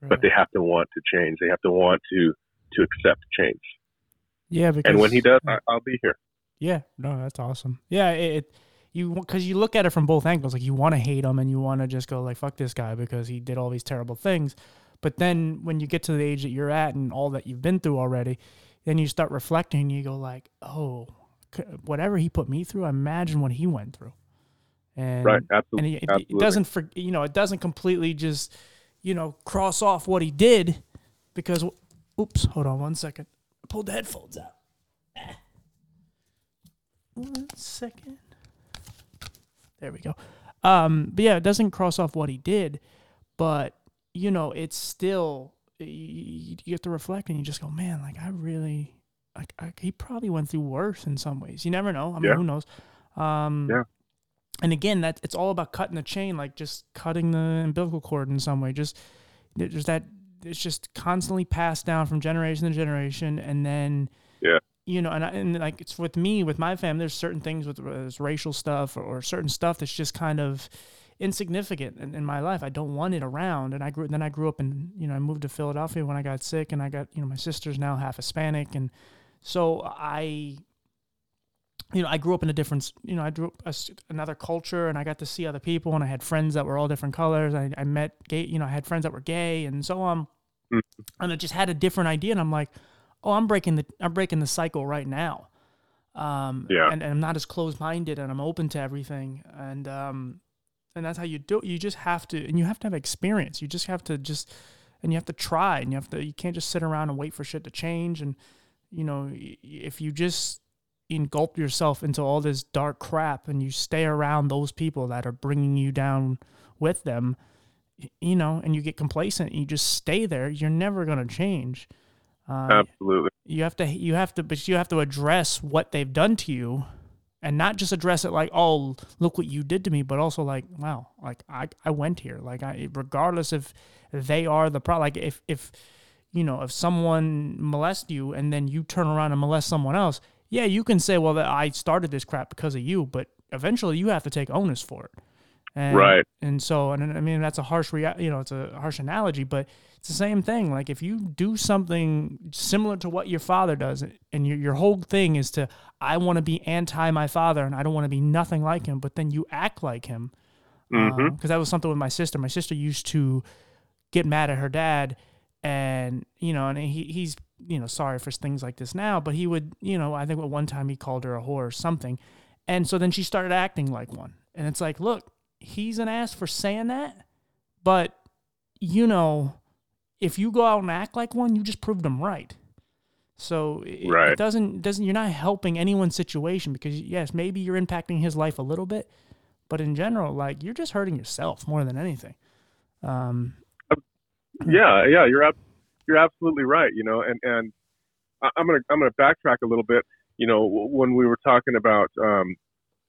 Speaker 1: Right.
Speaker 2: But they have to want to change. They have to want to to accept change.
Speaker 1: yeah, because
Speaker 2: And when he does, I, I'll be here.
Speaker 1: Yeah, no, that's awesome. Yeah, it, it you because you look at it from both angles. Like you want to hate him and you want to just go like fuck this guy because he did all these terrible things. But then when you get to the age that you're at and all that you've been through already, then you start reflecting and you go like, oh, whatever he put me through, imagine what he went through. And
Speaker 2: Right.
Speaker 1: and
Speaker 2: Absolutely.
Speaker 1: it, it,
Speaker 2: Absolutely.
Speaker 1: it doesn't for you know it doesn't completely just you know cross off what he did because oops hold on one second I pulled the headphones out one second there we go um but yeah it doesn't cross off what he did but you know it's still you, you have to reflect and you just go man like I really like I, he probably went through worse in some ways you never know I mean
Speaker 2: Yeah.
Speaker 1: who knows um
Speaker 2: Yeah.
Speaker 1: and again that it's all about cutting the chain like just cutting the umbilical cord in some way just there's that it's just constantly passed down from generation to generation and then
Speaker 2: Yeah.
Speaker 1: you know and, I, and like it's with me with my family there's certain things with racial stuff or, or certain stuff that's just kind of insignificant in, in my life i don't want it around and i grew then i grew up in you know i moved to philadelphia when i got sick and i got you know my sister's now half hispanic and so i you know, I grew up in a different, you know, I grew up a another culture, and I got to see other people, and I had friends that were all different colors. I, I met gay, you know, I had friends that were gay, and so on,
Speaker 2: Mhm.
Speaker 1: and I just had a different idea, and I'm like, oh, I'm breaking the, I'm breaking the cycle right now, um,
Speaker 2: Yeah.
Speaker 1: and, and I'm not as closed minded, and I'm open to everything, and um, and that's how you do. it. You just have to, and you have to have experience. You just have to just, and you have to try, and you have to. You can't just sit around and wait for shit to change, and you know, if you just engulf yourself into all this dark crap and you stay around those people that are bringing you down with them you know and you get complacent and you just stay there you're never going to change uh,
Speaker 2: Absolutely.
Speaker 1: you have to you have to but you have to address what they've done to you and not just address it like oh look what you did to me but also like wow like i, I went here like i regardless if they are the problem like if if you know if someone molests you and then you turn around and molest someone else yeah you can say well that i started this crap because of you but eventually you have to take onus for it and,
Speaker 2: Right.
Speaker 1: and so and i mean that's a harsh rea- you know it's a harsh analogy but it's the same thing. Like if you do something similar to what your father does and your, your whole thing is to i want to be anti my father and i don't want to be nothing like him but then you act like him because
Speaker 2: hmm
Speaker 1: that was something with my sister. My sister used to get mad at her dad and you know and he, he's you know sorry for things like this now but he would you know i think at one time he called her a whore or something and so then she started acting like one. And it's like look he's an ass for saying that but you know if you go out and act like one you just proved them right so it,
Speaker 2: Right.
Speaker 1: it doesn't doesn't you're not helping anyone's situation because yes maybe you're impacting his life a little bit but in general like you're just hurting yourself more than anything um
Speaker 2: Yeah, yeah, you're ab- you're absolutely right. You know, and and I'm gonna I'm gonna backtrack a little bit. You know, when we were talking about um,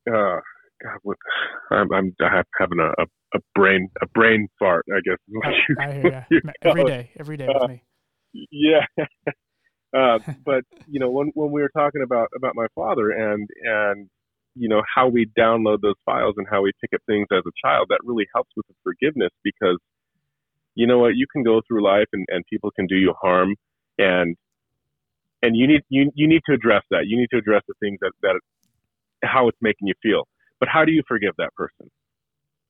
Speaker 2: uh, God, what, I'm I'm having a, a, a brain a brain fart. I guess. is what
Speaker 1: I,
Speaker 2: you-
Speaker 1: I hear
Speaker 2: you
Speaker 1: every day, every day with me.
Speaker 2: Yeah. uh, but you know, when when we were talking about about my father and and you know how we download those files and how we pick up things as a child, that really helps with the forgiveness because you know what, you can go through life and and people can do you harm and and you need you you need to address that. You need to address the things that that how it's making you feel. But how do you forgive that person?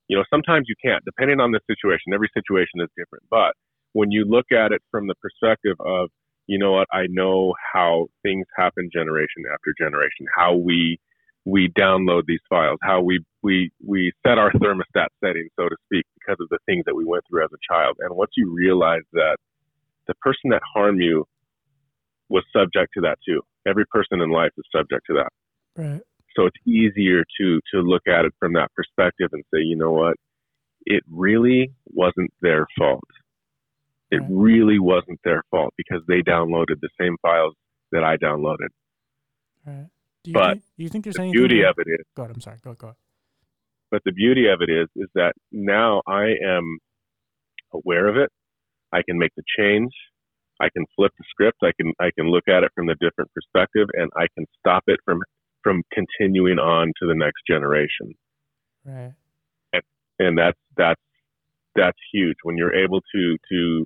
Speaker 2: You know, sometimes you can't, depending on the situation. Every situation is different. But when you look at it from the perspective of, you know what, I know how things happen generation after generation, how we we download these files, how we we we set our thermostat setting, so to speak, because of the things that we went through as a child. And once you realize that the person that harmed you was subject to that too. Every person in life is subject to that.
Speaker 1: Right.
Speaker 2: So it's easier to to look at it from that perspective and say, you know what, it really wasn't their fault. It really wasn't their fault because they downloaded the same files that I downloaded.
Speaker 1: Right. Do you
Speaker 2: But
Speaker 1: think, do you think there's
Speaker 2: The
Speaker 1: anything?
Speaker 2: beauty of it is.
Speaker 1: I'm sorry. Go go. ahead.
Speaker 2: but the beauty of it is, is that now I am aware of it. I can make the change. I can flip the script. I can I can look at it from a different perspective, and I can stop it from from continuing on to the next generation.
Speaker 1: Right.
Speaker 2: and that's that's that's huge when you're able to to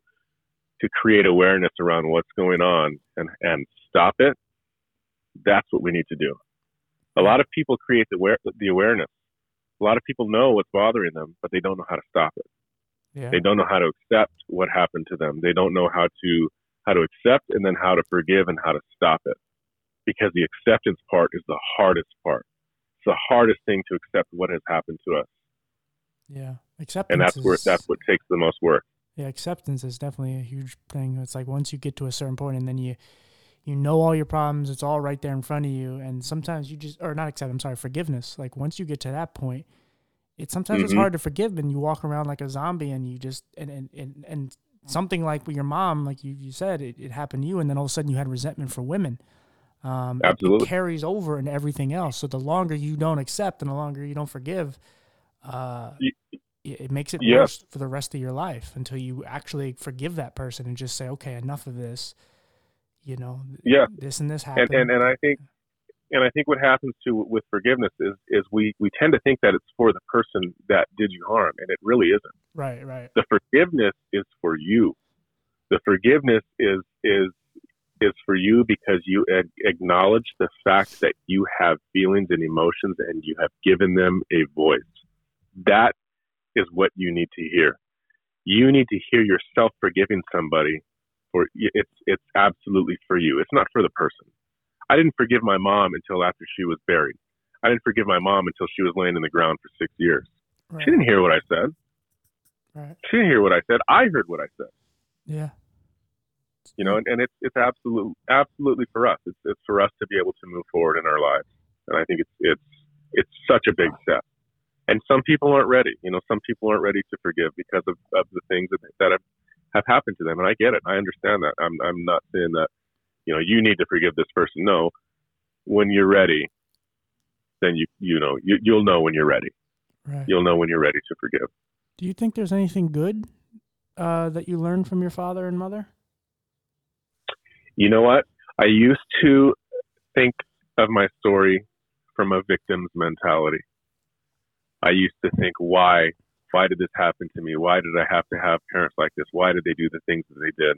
Speaker 2: to create awareness around what's going on and and stop it. That's what we need to do. A lot of people create the aware, the awareness. A lot of people know what's bothering them, but they don't know how to stop it.
Speaker 1: Yeah.
Speaker 2: They don't know how to accept what happened to them. They don't know how to how to accept and then how to forgive and how to stop it. Because the acceptance part is the hardest part. It's the hardest thing to accept what has happened to us.
Speaker 1: Yeah. Acceptance.
Speaker 2: And that's
Speaker 1: is,
Speaker 2: where that's what takes the most work.
Speaker 1: Yeah, acceptance is definitely a huge thing. It's like once you get to a certain point and then you you know all your problems, it's all right there in front of you. And sometimes you just or not accept, I'm sorry, forgiveness. Like once you get to that point, it sometimes it's
Speaker 2: Mhm.
Speaker 1: hard to forgive and you walk around like a zombie and you just and and, and, and something like with your mom, like you, you said, it, it happened to you and then all of a sudden you had resentment for women. Um,
Speaker 2: Absolutely.
Speaker 1: It, carries over in everything else. So the longer you don't accept and the longer you don't forgive, uh, it makes it
Speaker 2: Yeah.
Speaker 1: worse for the rest of your life until you actually forgive that person and just say, okay, enough of this. You know,
Speaker 2: Yeah.
Speaker 1: this and this
Speaker 2: And
Speaker 1: happened.
Speaker 2: and, and I think and I think what happens to with forgiveness is is we, we tend to think that it's for the person that did you harm and it really isn't.
Speaker 1: right, right,
Speaker 2: the forgiveness is for you. The forgiveness is is is for you because you ag- acknowledge the fact that you have feelings and emotions and you have given them a voice. That is what you need to hear. You need to hear yourself forgiving somebody for it's it's absolutely for you. It's not for the person. I didn't forgive my mom until after she was buried. I didn't forgive my mom until she was laying in the ground for six years.
Speaker 1: right,
Speaker 2: She didn't hear what I said.
Speaker 1: right.
Speaker 2: She didn't hear what I said. I heard what I said.
Speaker 1: Yeah.
Speaker 2: You know, and, and it's it's absolute absolutely for us. It's it's for us to be able to move forward in our lives, and I think it's it's it's such a big step. And some people aren't ready. You know, some people aren't ready to forgive because of, of the things that that have, have happened to them, and I get it. I understand that. I'm I'm not saying that you know you need to forgive this person. No, when you're ready, then you you know you, you'll know when you're ready.
Speaker 1: Right.
Speaker 2: You'll know when you're ready to forgive.
Speaker 1: Do you think there's anything good uh, that you learned from your father and mother?
Speaker 2: You know what? I used to think of my story from a victim's mentality. I used to think, why? Why did this happen to me? Why did I have to have parents like this? Why did they do the things that they did?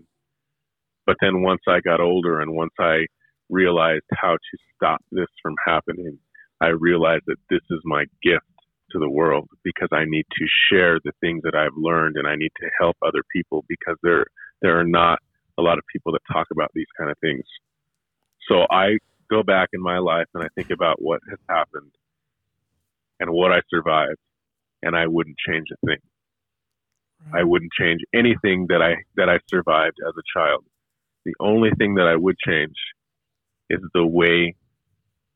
Speaker 2: But then once I got older and once I realized how to stop this from happening, I realized that this is my gift to the world because I need to share the things that I've learned and I need to help other people because there there are not a lot of people that talk about these kind of things. So I go back in my life and I think about what has happened and what I survived, and I wouldn't change a thing. I wouldn't change anything that I that I survived as a child. The only thing that I would change is the way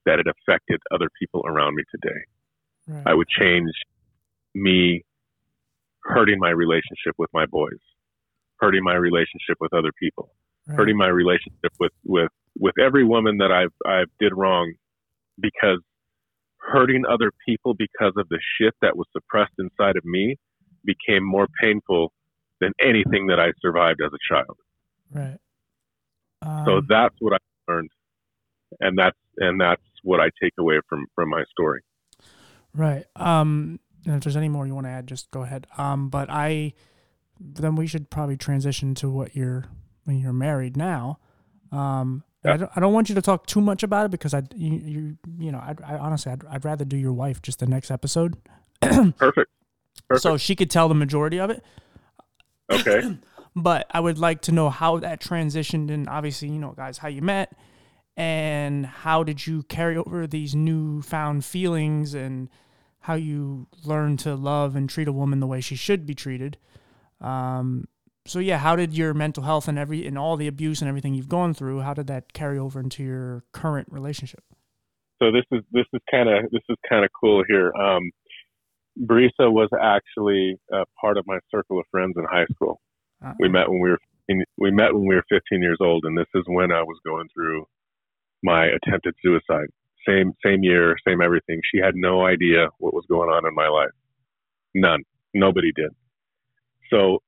Speaker 2: that it affected other people around me today.
Speaker 1: Right.
Speaker 2: I would change me hurting my relationship with my boys, hurting my relationship with other people,
Speaker 1: right.
Speaker 2: hurting my relationship with with with every woman that I've I've did wrong because hurting other people because of the shit that was suppressed inside of me became more painful than anything that I survived as a child.
Speaker 1: Right. Um,
Speaker 2: So that's what I learned and that's and that's what I take away from from my story.
Speaker 1: Right. Um, and if there's any more you want to add, just go ahead. Um, but I, then we should probably transition to what you're when you're married now. Um, I, don't, I don't want you to talk too much about it because I, you, you, you know, I'd, I honestly, I'd, I'd rather do your wife just the next episode,
Speaker 2: Perfect. Perfect.
Speaker 1: so she could tell the majority of it.
Speaker 2: Okay.
Speaker 1: But I would like to know how that transitioned, and obviously, you know, guys, how you met, and how did you carry over these newfound feelings, and how you learned to love and treat a woman the way she should be treated. Um, so yeah, how did your mental health and every and all the abuse and everything you've gone through, how did that carry over into your current relationship?
Speaker 2: so this is this is kind of this is kind of cool here. Um, Brisa was actually a part of my circle of friends in high school.
Speaker 1: Uh,
Speaker 2: We met when we were we met when we were 15 years old, and this is when I was going through my attempted suicide. Same same year, same everything. She had no idea what was going on in my life. None. Nobody did. So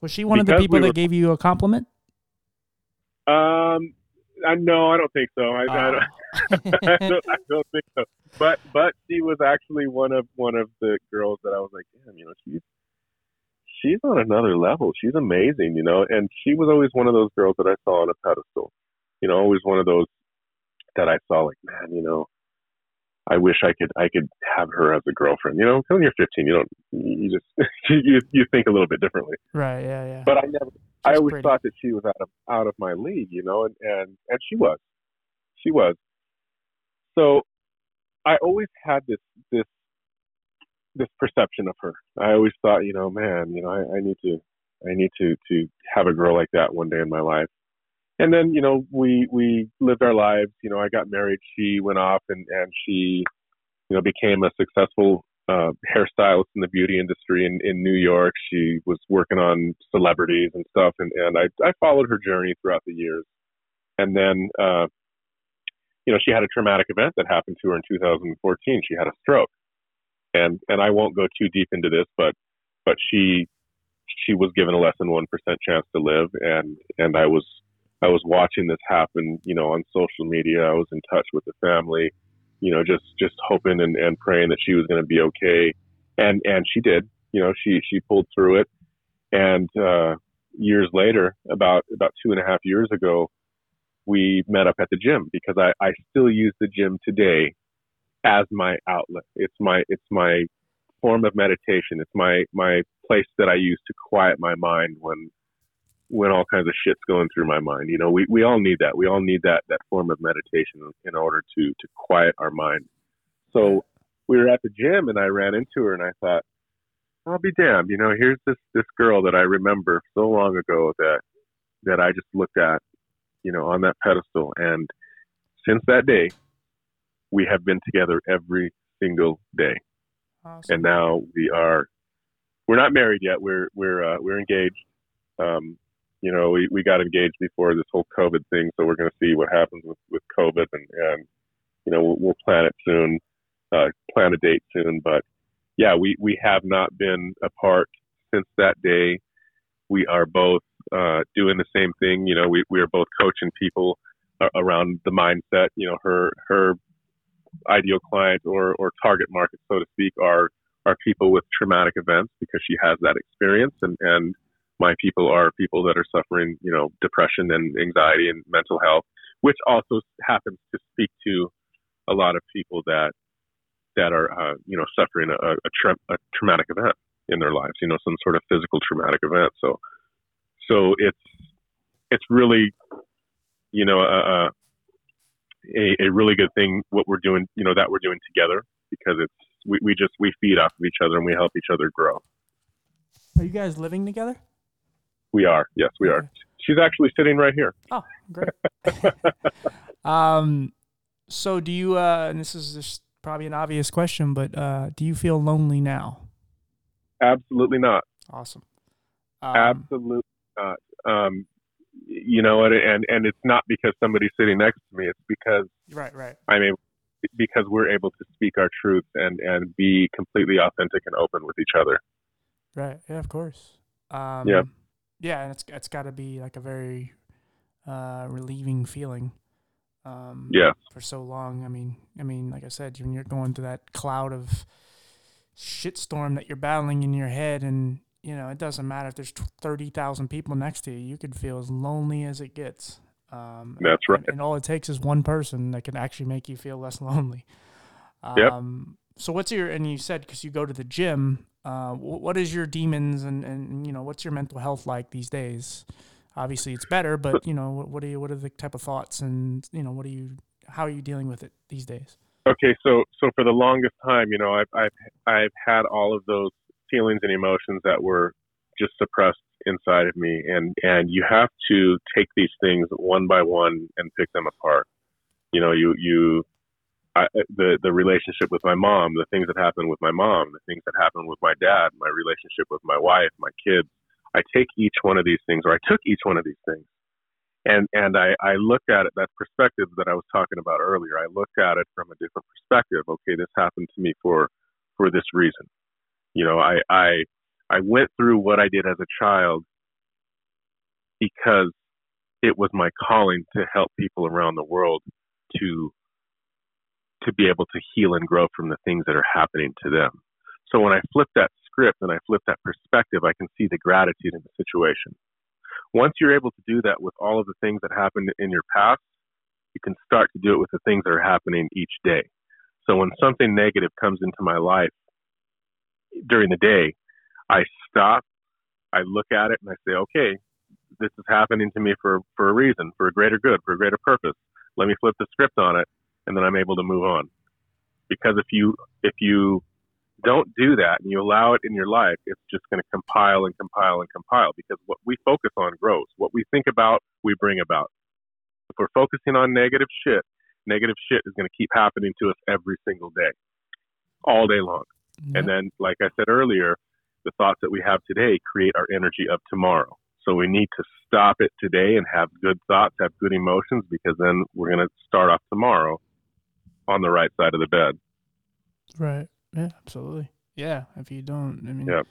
Speaker 1: Was she one of the people
Speaker 2: we
Speaker 1: that gave you a compliment?
Speaker 2: Um, I no, I don't think so. I, I, don't, I, don't, I don't think so. But but she was actually one of one of the girls that I was like, damn, you know, she's she's on another level. She's amazing, you know. And she was always one of those girls that I saw on a pedestal. You know, always one of those that I saw like, man, you know, I wish I could I could have her as a girlfriend. You know, when you're 15, you don't you just you you think a little bit differently.
Speaker 1: Right. Yeah. Yeah.
Speaker 2: But I never. She's I always pretty. thought that she was out of out of my league. You know, and and and she was, she was. So, I always had this this this perception of her. I always thought, you know, man, you know, I, I need to I need to to have a girl like that one day in my life and then you know we we lived our lives. You know i got married she went off and and she you know became a successful uh hairstylist in the beauty industry in in new york. She was working on celebrities and stuff and and i i followed her journey throughout the years. And then uh you know she had a traumatic event that happened to her in 2014 she had a stroke. And and i won't go too deep into this but but she she was given a less than one percent chance to live and and i was I was watching this happen, you know, on social media. I was in touch with the family, you know, just just hoping and, and praying that she was going to be okay, and and she did. You know, she she pulled through it, and uh, years later, about about two and a half years ago, we met up at the gym because I I still use the gym today as my outlet. It's my it's my form of meditation. It's my my place that I use to quiet my mind when when all kinds of shit's going through my mind. You know, we, we all need that. We all need that that form of meditation in order to to quiet our mind. So we were at the gym and I ran into her and I thought, I'll be damned. You know, here's this this girl that I remember so long ago that that I just looked at, you know, on that pedestal. And since that day, we have been together every single day. Awesome. And now we are. We're not married yet. We're we're uh, we're engaged. Um, you know, we, we got engaged before this whole COVID thing, so we're going to see what happens with, with COVID, and, and you know, we'll, we'll plan it soon, uh, plan a date soon. But yeah, we we have not been apart since that day. We are both uh, doing the same thing. You know, we we are both coaching people around the mindset. You know, her her ideal client or or target market, so to speak, are are people with traumatic events because she has that experience and and my people are people that are suffering, you know, depression and anxiety and mental health, which also happens to speak to a lot of people that that are, uh, you know, suffering a, a, tra- a traumatic event in their lives, you know, some sort of physical traumatic event. So, so it's it's really, you know, a, a, a really good thing what we're doing, you know, that we're doing together because it's we, we just we feed off of each other and we help each other grow.
Speaker 1: Are you guys living together?
Speaker 2: We are. Yes, we are. She's actually sitting right here.
Speaker 1: Oh, great. um, so do you? Uh, and this is just probably an obvious question, but uh, do you feel lonely now?
Speaker 2: Absolutely not.
Speaker 1: Awesome.
Speaker 2: Um, Absolutely not. Um, you know, and, and and it's not because somebody's sitting next to me. It's because
Speaker 1: right, right.
Speaker 2: I mean, because we're able to speak our truth and and be completely authentic and open with each other.
Speaker 1: Right. Yeah. Of course. Um,
Speaker 2: yeah
Speaker 1: yeah, and it's it's got to be like a very uh, relieving feeling. Um,
Speaker 2: yeah.
Speaker 1: For so long, I mean, I mean, like I said, when you're going through that cloud of shitstorm that you're battling in your head, and you know, it doesn't matter if there's thirty thousand people next to you, you could feel as lonely as it gets. Um,
Speaker 2: That's right.
Speaker 1: And, and, all it takes is one person that can actually make you feel less lonely.
Speaker 2: Um, yep.
Speaker 1: So what's your and you said because you go to the gym, uh, what is your demons and, and you know what's your mental health like these days? Obviously, it's better, but you know what, what are you what are the type of thoughts and you know what are you how are you dealing with it these days?
Speaker 2: Okay, so so for the longest time, you know, I've I've I've had all of those feelings and emotions that were just suppressed inside of me, and and you have to take these things one by one and pick them apart. You know, you you I, uh, the the relationship with my mom, the things that happened with my mom, the things that happened with my dad, my relationship with my wife, my kids. I take each one of these things, or I took each one of these things, and and I, I looked at it that perspective that I was talking about earlier. I looked at it from a different perspective. Okay, this happened to me for for this reason. You know, I I I went through what I did as a child because it was my calling to help people around the world to to be able to heal and grow from the things that are happening to them. So when I flip that script and I flip that perspective, I can see the gratitude in the situation. Once you're able to do that with all of the things that happened in your past, you can start to do it with the things that are happening each day. So when something negative comes into my life during the day, I stop, I look at it, and I say, okay, this is happening to me for, for a reason, for a greater good, for a greater purpose. Let me flip the script on it, and then I'm able to move on. Because if you if you don't do that and you allow it in your life, it's just going to compile and compile and compile. Because what we focus on grows. What we think about, we bring about. If we're focusing on negative shit, negative shit is going to keep happening to us every single day, all day long. Yep. And then, like I said earlier, the thoughts that we have today create our energy of tomorrow. So we need to stop it today and have good thoughts, have good emotions, because then we're going to start off tomorrow on the right side of the bed.
Speaker 1: Right. Yeah, absolutely. Yeah. If you don't, I mean, yep.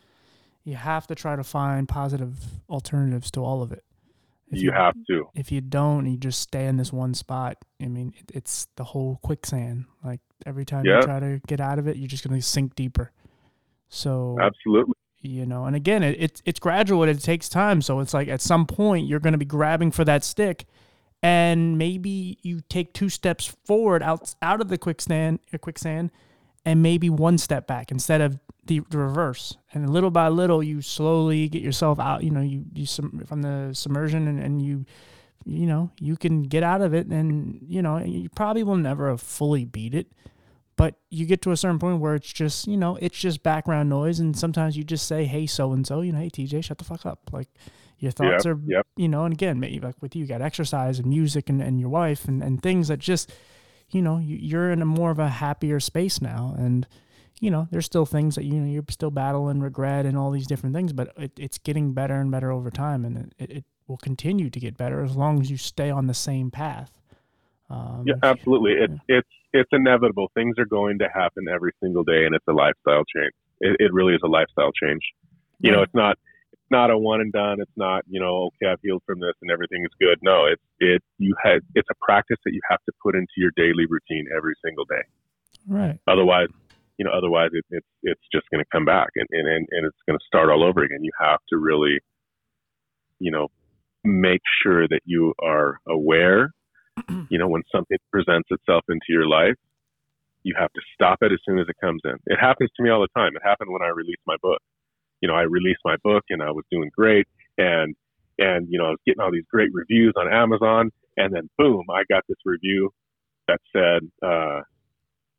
Speaker 1: you have to try to find positive alternatives to all of it.
Speaker 2: If you, you have to.
Speaker 1: If you don't, you just stay in this one spot. I mean, it, it's the whole quicksand. Like every time yep. you try to get out of it, you're just going to sink deeper. So
Speaker 2: absolutely,
Speaker 1: you know. And again, it, it it's gradual. It takes time. So it's like at some point you're going to be grabbing for that stick, and maybe you take two steps forward out out of the quicksand, uh, quicksand, and maybe one step back instead of the, the reverse. And little by little, you slowly get yourself out. You know, you you from the submersion, and, and you you know you can get out of it, and you know you probably will never fully beat it. But you get to a certain point where it's just, you know, it's just background noise. And sometimes you just say, hey, so and so, you know, hey, TJ, shut the fuck up. Like your thoughts yep, are, yep. you know, and again, maybe like with you, you got exercise and music and, and your wife and, and things that just, you know, you're in a more of a happier space now. And, you know, there's still things that, you know, you're still battling regret and all these different things, but it, it's getting better and better over time. And it, it will continue to get better as long as you stay on the same path.
Speaker 2: Um, yeah, absolutely. It's it's it's inevitable. Things are going to happen every single day, and it's a lifestyle change. It, it really is a lifestyle change. You yeah. know, it's not it's not a one and done. It's not you know okay I've healed from this and everything is good. No, it's it you had it's a practice that you have to put into your daily routine every single day.
Speaker 1: Right.
Speaker 2: Otherwise, you know, otherwise it, it's it's just going to come back and, and and it's going to start all over again. You have to really, you know, make sure that you are aware you know, when something presents itself into your life, you have to stop it as soon as it comes in. It happens to me all the time. It happened when I released my book. You know, I released my book and I was doing great and and you know, I was getting all these great reviews on Amazon and then boom, I got this review that said, uh,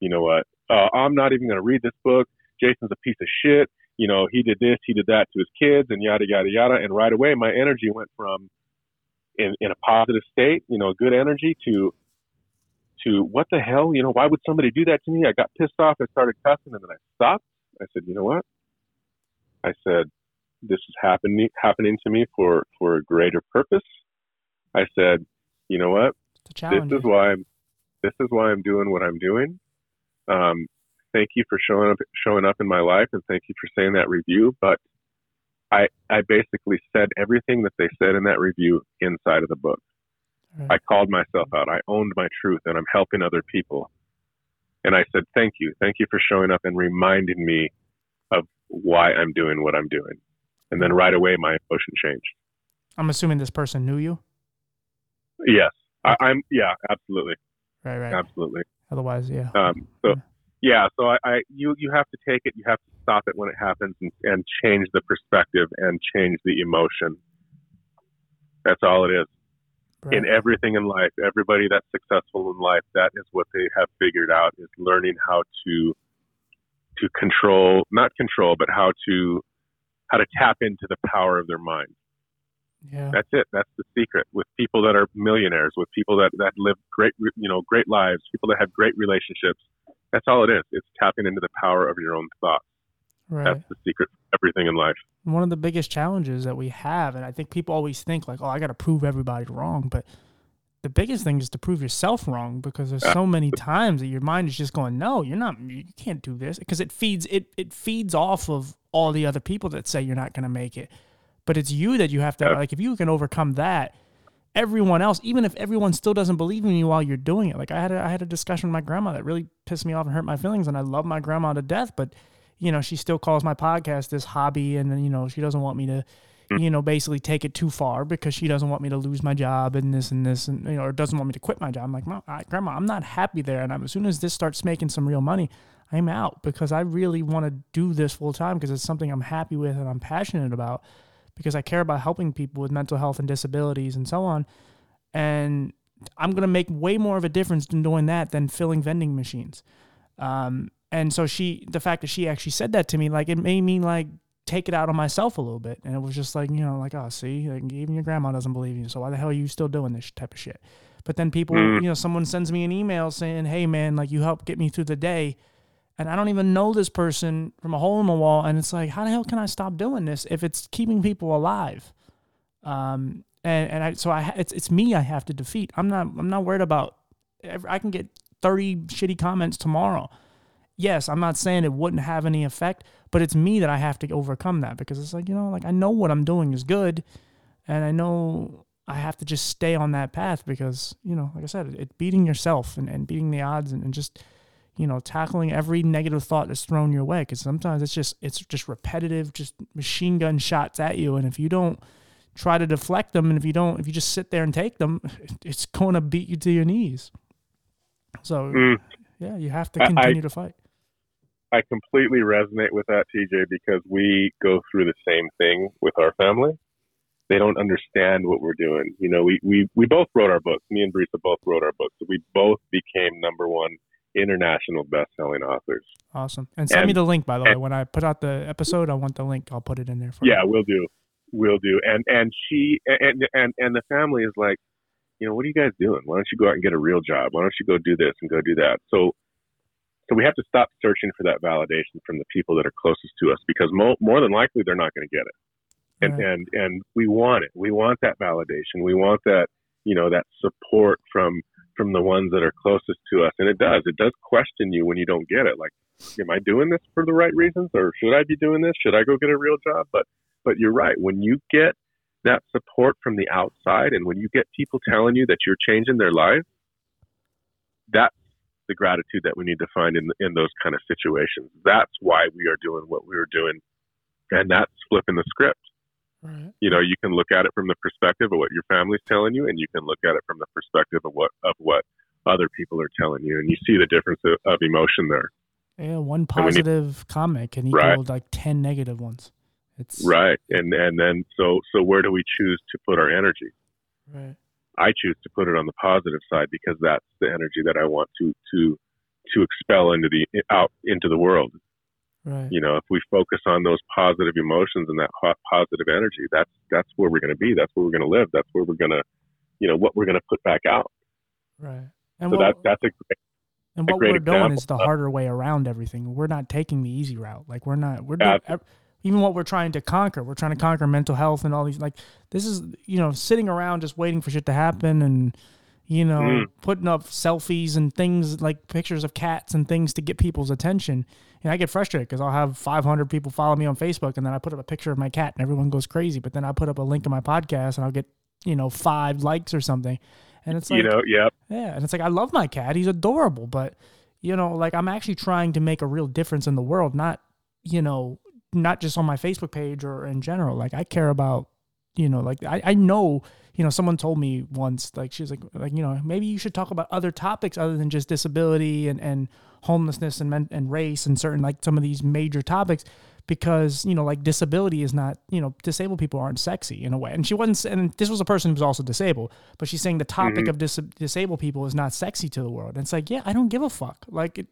Speaker 2: you know what, uh, I'm not even going to read this book. Jason's a piece of shit. You know, he did this, he did that to his kids, and yada yada yada. And right away, my energy went from in, in a positive state, you know, good energy to to what the hell, you know, why would somebody do that to me? I got pissed off, I started cussing and then I stopped. I said, you know what? I said, this is happening happening to me for for a greater purpose. I said, you know what? This is why I'm this is why I'm doing what I'm doing. Um, thank you for showing up showing up in my life and thank you for saying that review. But I, I basically said everything that they said in that review inside of the book. Right. I called myself out. I owned my truth and I'm helping other people. And I said, thank you. Thank you for showing up and reminding me why I'm doing what I'm doing. And then right away, my emotion changed.
Speaker 1: I'm assuming this person knew you?
Speaker 2: Yes. I, am yeah, absolutely.
Speaker 1: Right, right.
Speaker 2: Absolutely.
Speaker 1: Otherwise, yeah.
Speaker 2: Um, so, yeah yeah, so I, I you you have to take it. You have to stop it when it happens and, and change the perspective and change the emotion. That's all it is. Right. In everything in life, everybody that's successful in life, that is what they have figured out is learning how to to control, not control, but how to how to tap into the power of their mind.
Speaker 1: Yeah.
Speaker 2: That's it. That's the secret. With people that are millionaires, with people that, that live great, you know, great lives, people that have great relationships, that's all it is. It's tapping into the power of your own thoughts. Right. That's the secret everything in life.
Speaker 1: One of the biggest challenges that we have, and I think people always think like, oh, I got to prove everybody wrong. But the biggest thing is to prove yourself wrong because there's so many times that your mind is just going, no, you're not, you can't do this because it feeds, it, it feeds off of all the other people that say you're not going to make it. But it's you that you have to, like, if you can overcome that, everyone else, even if everyone still doesn't believe in you while you're doing it. Like I had a, I had a discussion with my grandma that really pissed me off and hurt my feelings, and I love my grandma to death, but you know she still calls my podcast this hobby, and you know she doesn't want me to. You know, basically take it too far because she doesn't want me to lose my job and this and this and you know, or doesn't want me to quit my job. I'm like, I, Grandma, I'm not happy there. And I'm, as soon as this starts making some real money, I'm out because I really want to do this full time because it's something I'm happy with and I'm passionate about because I care about helping people with mental health and disabilities and so on. And I'm gonna make way more of a difference in doing that than filling vending machines. Um, and so she, the fact that she actually said that to me, like it made me like take it out on myself a little bit. And it was just like, you know, like, oh, see, like, even your grandma doesn't believe you. So why the hell are you still doing this type of shit? But then people, mm. you know, someone sends me an email saying, hey, man, like you helped get me through the day. And I don't even know this person from a hole in the wall. And it's like, how the hell can I stop doing this if it's keeping people alive? Um, and, and I, so I, it's, it's me I have to defeat. I'm not, I'm not worried about, I can get 30 shitty comments tomorrow yes, I'm not saying it wouldn't have any effect, but it's me that I have to overcome that because it's like, you know, like I know what I'm doing is good and I know I have to just stay on that path because, you know, like I said, it, beating yourself and, and beating the odds and, and just, you know, tackling every negative thought that's thrown your way. Cause sometimes it's just, it's just repetitive, just machine gun shots at you. And if you don't try to deflect them and if you don't, if you just sit there and take them, it's going to beat you to your knees. So mm. yeah, you have to continue I, to fight.
Speaker 2: I completely resonate with that, TJ, because we go through the same thing with our family. They don't understand what we're doing. You know, we, we, we both wrote our books. Me and Brisa both wrote our books. We both became number one international best-selling authors.
Speaker 1: Awesome. And send and, me the link, by the and, way. When I put out the episode, I want the link. I'll put it in there for
Speaker 2: yeah,
Speaker 1: you.
Speaker 2: Yeah, we'll do. We'll do. And and she and and and the family is like, you know, what are you guys doing? Why don't you go out and get a real job? Why don't you go do this and go do that? So so we have to stop searching for that validation from the people that are closest to us because mo- more than likely they're not going to get it. And, right. and, and we want it. We want that validation. We want that, you know, that support from, from the ones that are closest to us. And it does, it does question you when you don't get it. Like, am I doing this for the right reasons or should I be doing this? Should I go get a real job? But, but you're right. When you get that support from the outside and when you get people telling you that you're changing their life, that's the gratitude that we need to find in in those kind of situations. That's why we are doing what we are doing, and that's flipping the script. Right. You know, you can look at it from the perspective of what your family's telling you, and you can look at it from the perspective of what of what other people are telling you, and you see the difference of, of emotion there.
Speaker 1: Yeah, one positive need, comment can equal right. like ten negative ones.
Speaker 2: It's right, and and then so so where do we choose to put our energy? Right. I choose to put it on the positive side because that's the energy that I want to to to expel into the out into the world. Right. You know, if we focus on those positive emotions and that positive energy, that's that's where we're going to be. That's where we're going to live. That's where we're going to, you know, what we're going to put back out.
Speaker 1: Right.
Speaker 2: And so what, that that's a great.
Speaker 1: And what we're doing is the harder way around everything. We're not taking the easy route. Like we're not. We're doing, even what we're trying to conquer. We're trying to conquer mental health and all these like this is you know sitting around just waiting for shit to happen and you know mm. putting up selfies and things like pictures of cats and things to get people's attention. And I get frustrated because I'll have 500 people follow me on Facebook and then I put up a picture of my cat and everyone goes crazy. But then I put up a link in my podcast and I'll get you know five likes or something. And it's like
Speaker 2: you know, yeah,
Speaker 1: yeah, and it's like I love my cat. He's adorable, but you know, like I'm actually trying to make a real difference in the world, not you know not just on my Facebook page or in general. Like I care about, you know, like I, I know, you know, someone told me once, like she's like, like you know, maybe you should talk about other topics other than just disability and and homelessness and men, and race and certain like some of these major topics because you know like disability is not you know disabled people aren't sexy in a way and she wasn't and this was a person who was also disabled but she's saying the topic mm-hmm. of dis- disabled people is not sexy to the world and it's like yeah i don't give a fuck like it,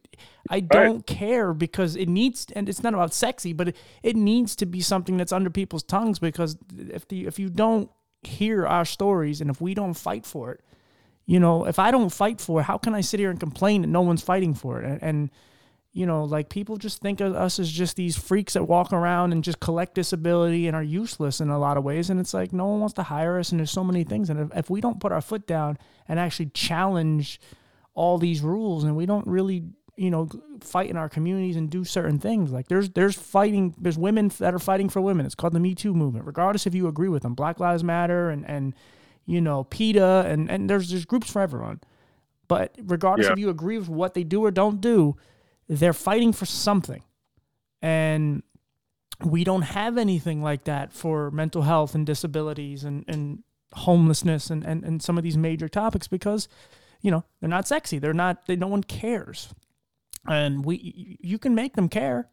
Speaker 1: i don't right. care because it needs and it's not about sexy but it, it needs to be something that's under people's tongues because if the if you don't hear our stories and if we don't fight for it you know if i don't fight for it how can i sit here and complain that no one's fighting for it and, and you know, like people just think of us as just these freaks that walk around and just collect disability and are useless in a lot of ways. And it's like no one wants to hire us, and there's so many things. And if, if we don't put our foot down and actually challenge all these rules, and we don't really, you know, fight in our communities and do certain things, like there's there's fighting, there's women that are fighting for women. It's called the Me Too movement, regardless if you agree with them. Black Lives Matter and and you know, PETA, and, and there's, there's groups for everyone. But regardless
Speaker 2: Yeah.
Speaker 1: if you agree with what they do or don't do, they're fighting for something. And we don't have anything like that for mental health and disabilities and, and homelessness and, and, and some of these major topics because, you know, they're not sexy. They're not, they, no one cares. And we, you can make them care,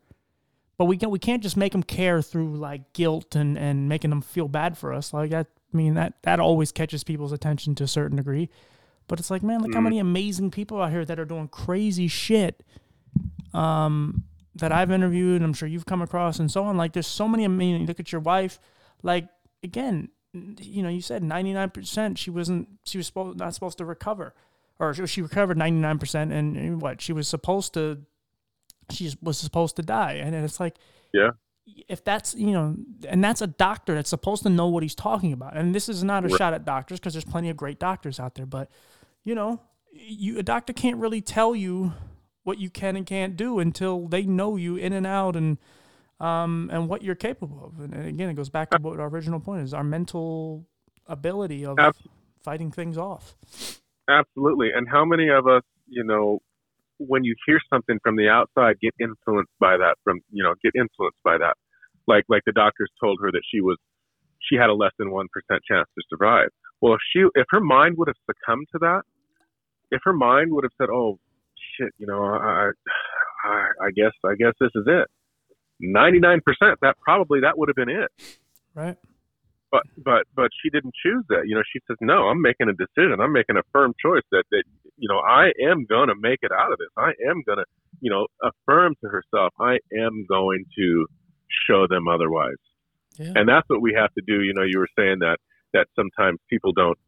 Speaker 1: but we can we can't just make them care through like guilt and, and making them feel bad for us. Like that, I mean that that always catches people's attention to a certain degree. But it's like, man, look how
Speaker 2: Mhm.
Speaker 1: many amazing people out here that are doing crazy shit. Um, that I've interviewed, and I'm sure you've come across, and so on. Like, there's so many. I mean, look at your wife. Like, again, you know, you said 99%. She wasn't. She was supposed not supposed to recover, or she, she recovered 99%, and, and what she was supposed to. She was supposed to die, and it's like,
Speaker 2: Yeah.
Speaker 1: If that's you know, and that's a doctor that's supposed to know what he's talking about, and this is not a
Speaker 2: Right.
Speaker 1: shot at doctors because there's plenty of great doctors out there, but you know, you a doctor can't really tell you what you can and can't do until they know you in and out and um and what you're capable of. And again, it goes back to what our original point is: our mental ability of
Speaker 2: Abs-
Speaker 1: fighting things off.
Speaker 2: Absolutely. And how many of us, you know, when you hear something from the outside, get influenced by that? From you know, get influenced by that. Like like the doctors told her that she was she had a less than one percent chance to survive. Well, if she if her mind would have succumbed to that, if her mind would have said, "Oh, shit," you know, I I, I guess I guess this is it. Ninety nine percent. That probably that would have been it.
Speaker 1: Right.
Speaker 2: but but but she didn't choose that. You know, she says, "No, I'm making a decision. I'm making a firm choice that that you know I am going to make it out of this. I am going to you know affirm to herself. I am going to show them otherwise."
Speaker 1: Yeah.
Speaker 2: And that's what we have to do. You know, you were saying that that sometimes people don't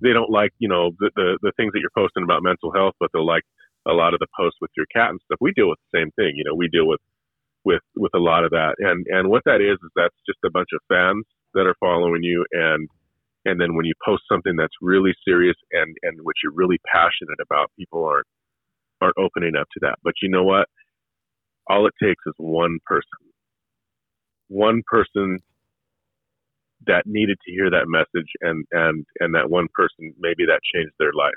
Speaker 2: they don't like you know the the, the things that you're posting about mental health, but they'll like a lot of the posts with your cat and stuff. We deal with the same thing. You know, we deal with with with a lot of that and and what that is is that's just a bunch of fans that are following you and and then when you post something that's really serious and and what you're really passionate about people aren't aren't opening up to that but you know what all it takes is one person one person that needed to hear that message and and and that one person maybe that changed their life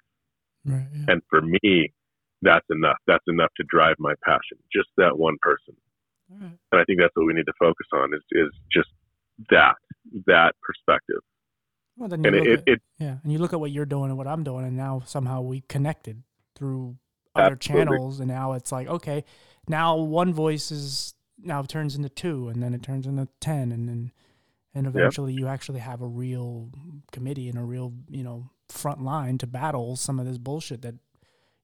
Speaker 1: Right. Yeah.
Speaker 2: and for me that's enough that's enough to drive my passion just that one person
Speaker 1: right.
Speaker 2: and I think that's what we need to focus on is is just that that perspective.
Speaker 1: Well, then you
Speaker 2: And
Speaker 1: look
Speaker 2: it,
Speaker 1: at,
Speaker 2: it,
Speaker 1: yeah, and you look at what you're doing and what I'm doing, and now somehow we connected through other
Speaker 2: Absolutely.
Speaker 1: channels, and now it's like okay, now one voice is now turns into two, and then it turns into ten, and then and eventually you actually have a real committee and a real you know front line to battle some of this bullshit that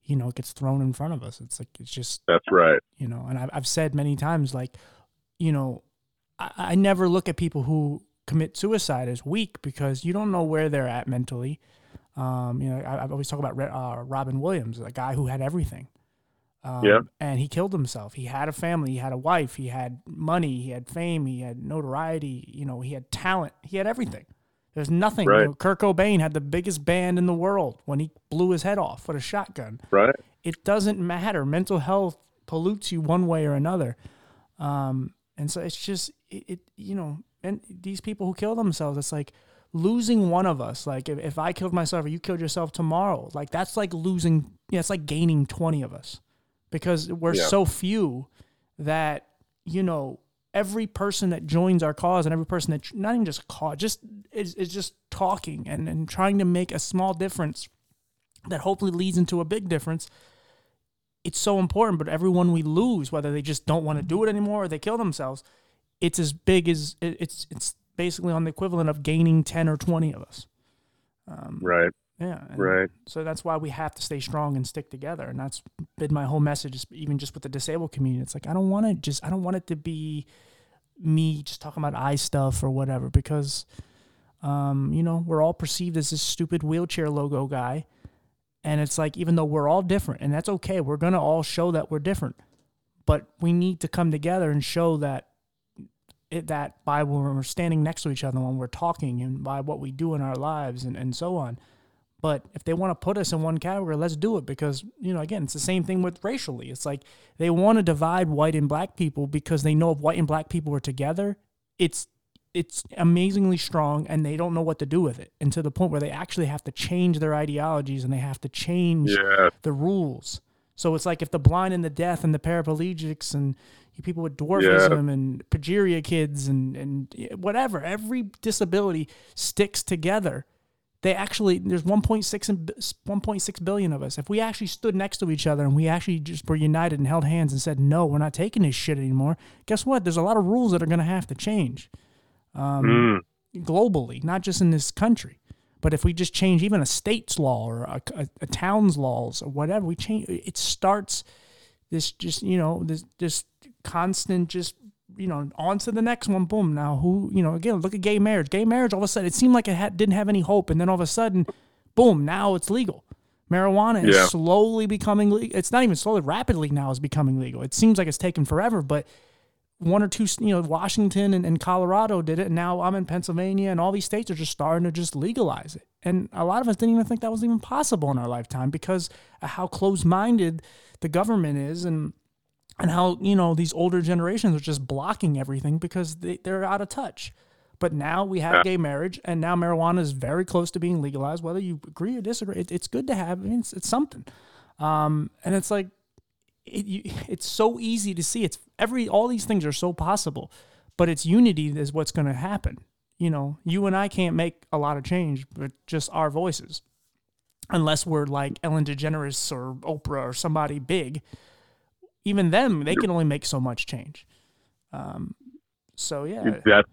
Speaker 1: you know it gets thrown in front of us. It's like it's just
Speaker 2: that's right.
Speaker 1: you know and I've, I've said many times like you know I, I never look at people who commit suicide as weak because you don't know where they're at mentally. Um, you know I, I always talk about uh, robin williams a guy who had everything. Um,
Speaker 2: Yeah.
Speaker 1: and he killed himself. He had a family. He had a wife. He had money. He had fame. He had notoriety. You know he had talent. He had everything there's nothing you
Speaker 2: Right.
Speaker 1: know, kurt cobain had the biggest band in the world when he blew his head off with a shotgun
Speaker 2: Right.
Speaker 1: it doesn't matter. Mental health pollutes you one way or another. Um, and so it's just, it, it, you know, and these people who kill themselves, it's like losing one of us. Like if, if I killed myself or you killed yourself tomorrow, like that's like losing, yeah, it's like gaining 20 of us because we're
Speaker 2: Yeah.
Speaker 1: so few that, you know, every person that joins our cause and every person that not even just cause, just is, is just talking and, and trying to make a small difference that hopefully leads into a big difference it's so important but everyone we lose whether they just don't want to do it anymore or they kill themselves it's as big as it's it's basically on the equivalent of gaining 10 or 20 of us um,
Speaker 2: Right.
Speaker 1: Yeah
Speaker 2: Right.
Speaker 1: so that's why we have to stay strong and stick together and that's been my whole message even just with the disabled community it's like i don't want to just i don't want it to be me just talking about eye stuff or whatever because um, you know we're all perceived as this stupid wheelchair logo guy and it's like even though we're all different and that's okay we're going to all show that we're different but we need to come together and show that it, that by when we're standing next to each other when we're talking and by what we do in our lives and, and so on but if they want to put us in one category let's do it because you know again it's the same thing with racially. It's like they want to divide white and black people because they know if white and black people are together it's it's amazingly strong and they don't know what to do with it. And to the point where they actually have to change their ideologies and they have to change
Speaker 2: Yeah.
Speaker 1: the rules. So it's like if the blind and the deaf and the paraplegics and people with dwarfism and progeria kids and, and whatever every disability sticks together they actually there's 1.6 and 1.6 billion of us. If we actually stood next to each other and we actually just were united and held hands and said no we're not taking this shit anymore guess what? There's a lot of rules that are going to have to change um,
Speaker 2: Mm.
Speaker 1: globally not just in this country. But if we just change even a state's law or a, a, a town's laws or whatever we change it starts this just you know this this constant just you know on to the next one boom now who you know again look at gay marriage. Gay marriage all of a sudden it seemed like it had, didn't have any hope and then all of a sudden boom now it's legal. Marijuana is
Speaker 2: Yeah.
Speaker 1: slowly becoming legal it's not even slowly rapidly now is becoming legal. It seems like it's taken forever but one or two you know washington and, and colorado did it and now i'm in pennsylvania and all these states are just starting to just legalize it. And a lot of us didn't even think that was even possible in our lifetime because of how close-minded the government is and and how you know these older generations are just blocking everything because they, they're out of touch. But now we have
Speaker 2: Yeah.
Speaker 1: gay marriage and now marijuana is very close to being legalized whether you agree or disagree it, it's good to have I mean, it's, it's something. Um, and it's like it, you, it's so easy to see it's every all these things are so possible but it's unity is what's going to happen. You know you and i can't make a lot of change but just our voices unless we're like ellen degeneres or oprah or somebody big even them they can only make so much change um, so yeah
Speaker 2: That's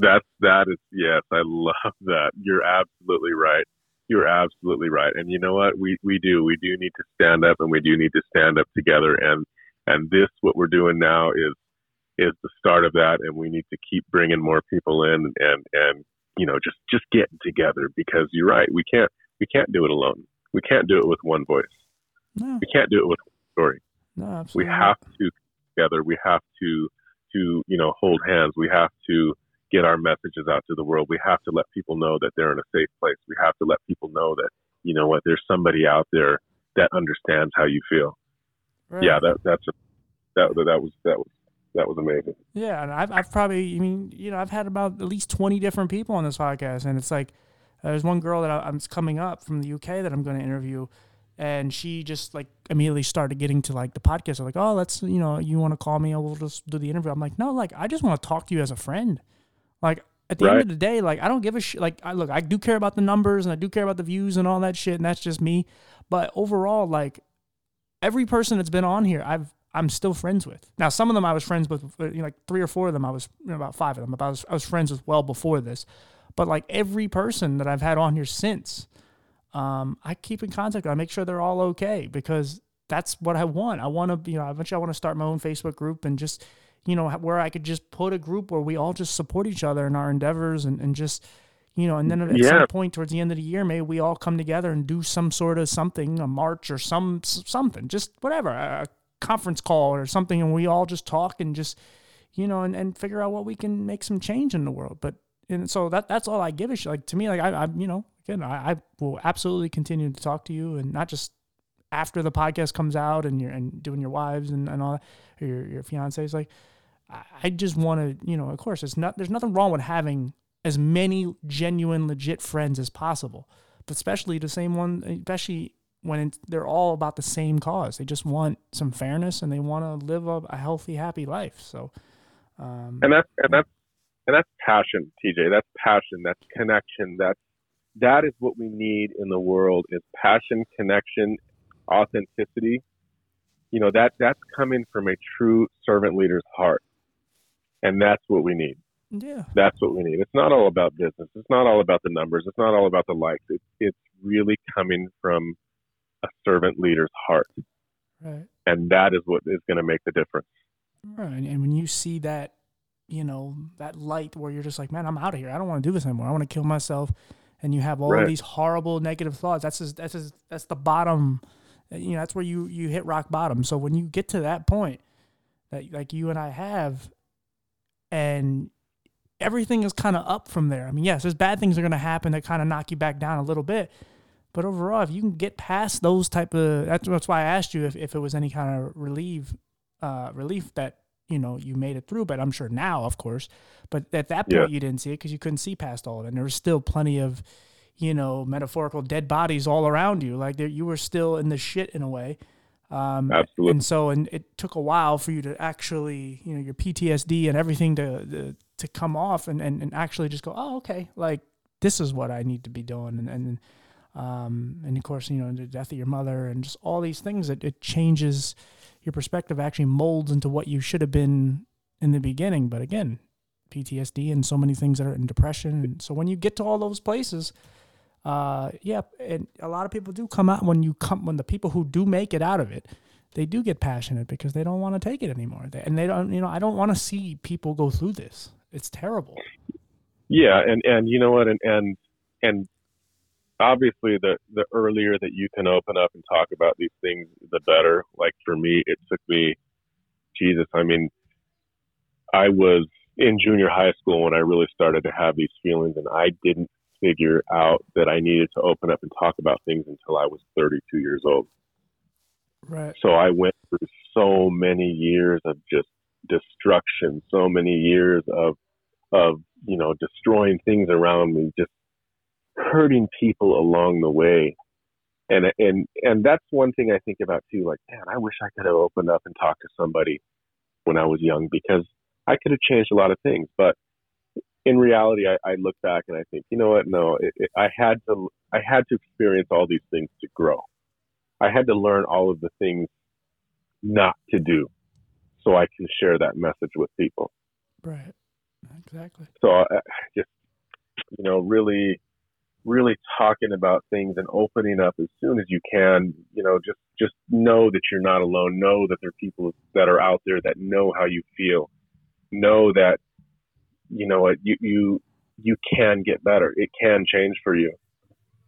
Speaker 2: that's that is yes, I love that. You're absolutely right. You're absolutely right. And you know what? We we do we do need to stand up, and we do need to stand up together. And and this what we're doing now is is the start of that. And we need to keep bringing more people in, and and you know just just getting together because you're right. We can't we can't do it alone. We can't do it with one voice.
Speaker 1: no,
Speaker 2: We can't do it with one story.
Speaker 1: No
Speaker 2: we have to together we have to to you know hold hands we have to get our messages out to the world we have to let people know that they're in a safe place we have to let people know that you know what there's somebody out there that understands how you feel
Speaker 1: Right.
Speaker 2: yeah that that's a, that that was that was that was amazing
Speaker 1: Yeah, and I've, I've probably, I mean, you know, I've had about at least 20 different people on this podcast. And it's like, uh, there's one girl that I, I'm coming up from the UK that I'm going to interview. And she just like immediately started getting to like the podcast. I'm like, oh, let's, you know, you want to call me? We'll just do the interview. I'm like, no, like, I just want to talk to you as a friend. Like, at the end of the day, like, I don't give a shit. Like, I look, I do care about the numbers and I do care about the views and all that shit. And that's just me. But overall, like, every person that's been on here, I've I'm still friends with. Now, some of them I was friends with, uh, you know, like three or four of them I was, you know, about five of them, but I was I was friends with well before this. But like every person that I've had on here since, um, I keep in contact. I make sure they're all okay because that's what I want. I want to, you know, eventually I want to start my own Facebook group and just, you know, where I could just put a group where we all just support each other in our endeavors and, and just, you know, and then at
Speaker 2: Yeah.
Speaker 1: some point towards the end of the year, maybe we all come together and do some sort of something, a march or some something, just whatever, a conference call or something, and we all just talk and just, you know, and, and figure out what we can make some change in the world. But and so that that's all I give a shit. Like to me, like I, I you know, again, I, I will absolutely continue to talk to you, and not just after the podcast comes out and you're and doing your wives and, and all that, or your your fiancés. Like I, just want to, you know, of course, it's not. There's nothing wrong with having as many genuine, legit friends as possible, but especially the same one, especially when they're all about the same cause. They just want some fairness and they want to live a, a healthy, happy life. So, um,
Speaker 2: and that's and that's and that's passion tj that's passion that's connection that's that is what we need in the world is passion connection authenticity you know that that's coming from a true servant leader's heart and that's what we need
Speaker 1: yeah,
Speaker 2: that's what we need it's not all about business it's not all about the numbers it's not all about the likes it's it's really coming from a servant leader's heart
Speaker 1: right.
Speaker 2: and that is what is going to make the difference
Speaker 1: Right. And, and when you see that, you know, that light where you're just like, man, I'm out of here. I don't want to do this anymore. I want to kill myself. And you have all
Speaker 2: Right.
Speaker 1: these horrible negative thoughts. That's just, that's just, that's the bottom. You know, that's where you you hit rock bottom. So when you get to that point, that like you and I have, and everything is kind of up from there. I mean, yes, there's bad things that are going to happen that kind of knock you back down a little bit. But overall, if you can get past those type of, that's, that's why I asked you if, if it was any kind of relief uh, relief that you know you made it through. But I'm sure now, of course. But at that point,
Speaker 2: Yeah.
Speaker 1: you didn't see it because you couldn't see past all of it. And there was still plenty of, you know, metaphorical dead bodies all around you. Like there, you were still in the shit in a way. Um,
Speaker 2: Absolutely.
Speaker 1: and so, and it took a while for you to actually, you know, your PTSD and everything to to, to come off and, and, and actually just go, oh, okay, like this is what I need to be doing. And, and, um, and of course, you know, the death of your mother and just all these things, it, it changes your perspective, actually molds into what you should have been in the beginning. But again, PTSD and so many things that are in depression. And so when you get to all those places, uh, yeah, and a lot of people do come out when you come when the people who do make it out of it, they do get passionate because they don't want to take it anymore. They, and they don't, you know, I don't want to see people go through this. It's terrible.
Speaker 2: Yeah, and and you know what, and and and obviously, the the earlier that you can open up and talk about these things, the better. Like for me, it took me, Jesus, I mean, I was in junior high school when I really started to have these feelings, and I didn't figure out that I needed to open up and talk about things until I was 32 years old.
Speaker 1: Right.
Speaker 2: So I went through so many years of just destruction, so many years of of you know destroying things around me, just hurting people along the way. And and and that's one thing I think about too. Like, man, I wish I could have opened up and talked to somebody when I was young because I could have changed a lot of things. But in reality, I, I look back and I think, you know what? No, it, it, I had to I had to experience all these things to grow. I had to learn all of the things not to do so I can share that message with people.
Speaker 1: Right. Exactly.
Speaker 2: So I I just, you know, really, really talking about things and opening up as soon as you can, you know, just, just know that you're not alone. Know that there are people that are out there that know how you feel. Know that, you know what, you, you, you can get better. It can change for you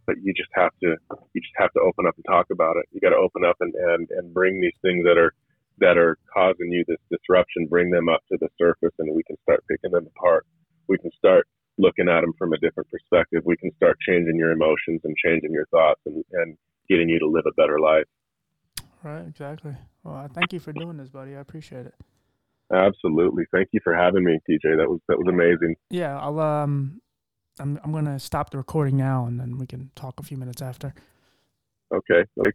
Speaker 2: but you just have to you just have to open up and talk about it. You got to open up and, and and bring these things that are that are causing you this disruption, bring them up to the surface, and we can start picking them apart. We can start looking at them from a different perspective. We can start changing your emotions and changing your thoughts and, and getting you to live a better life.
Speaker 1: Right. Exactly. Well, I thank you for doing this, buddy. I appreciate it.
Speaker 2: Absolutely. Thank you for having me, TJ. That was that was amazing.
Speaker 1: Yeah. I'll um, I'm I'm gonna stop the recording now, and then we can talk a few minutes after.
Speaker 2: Okay. Okay.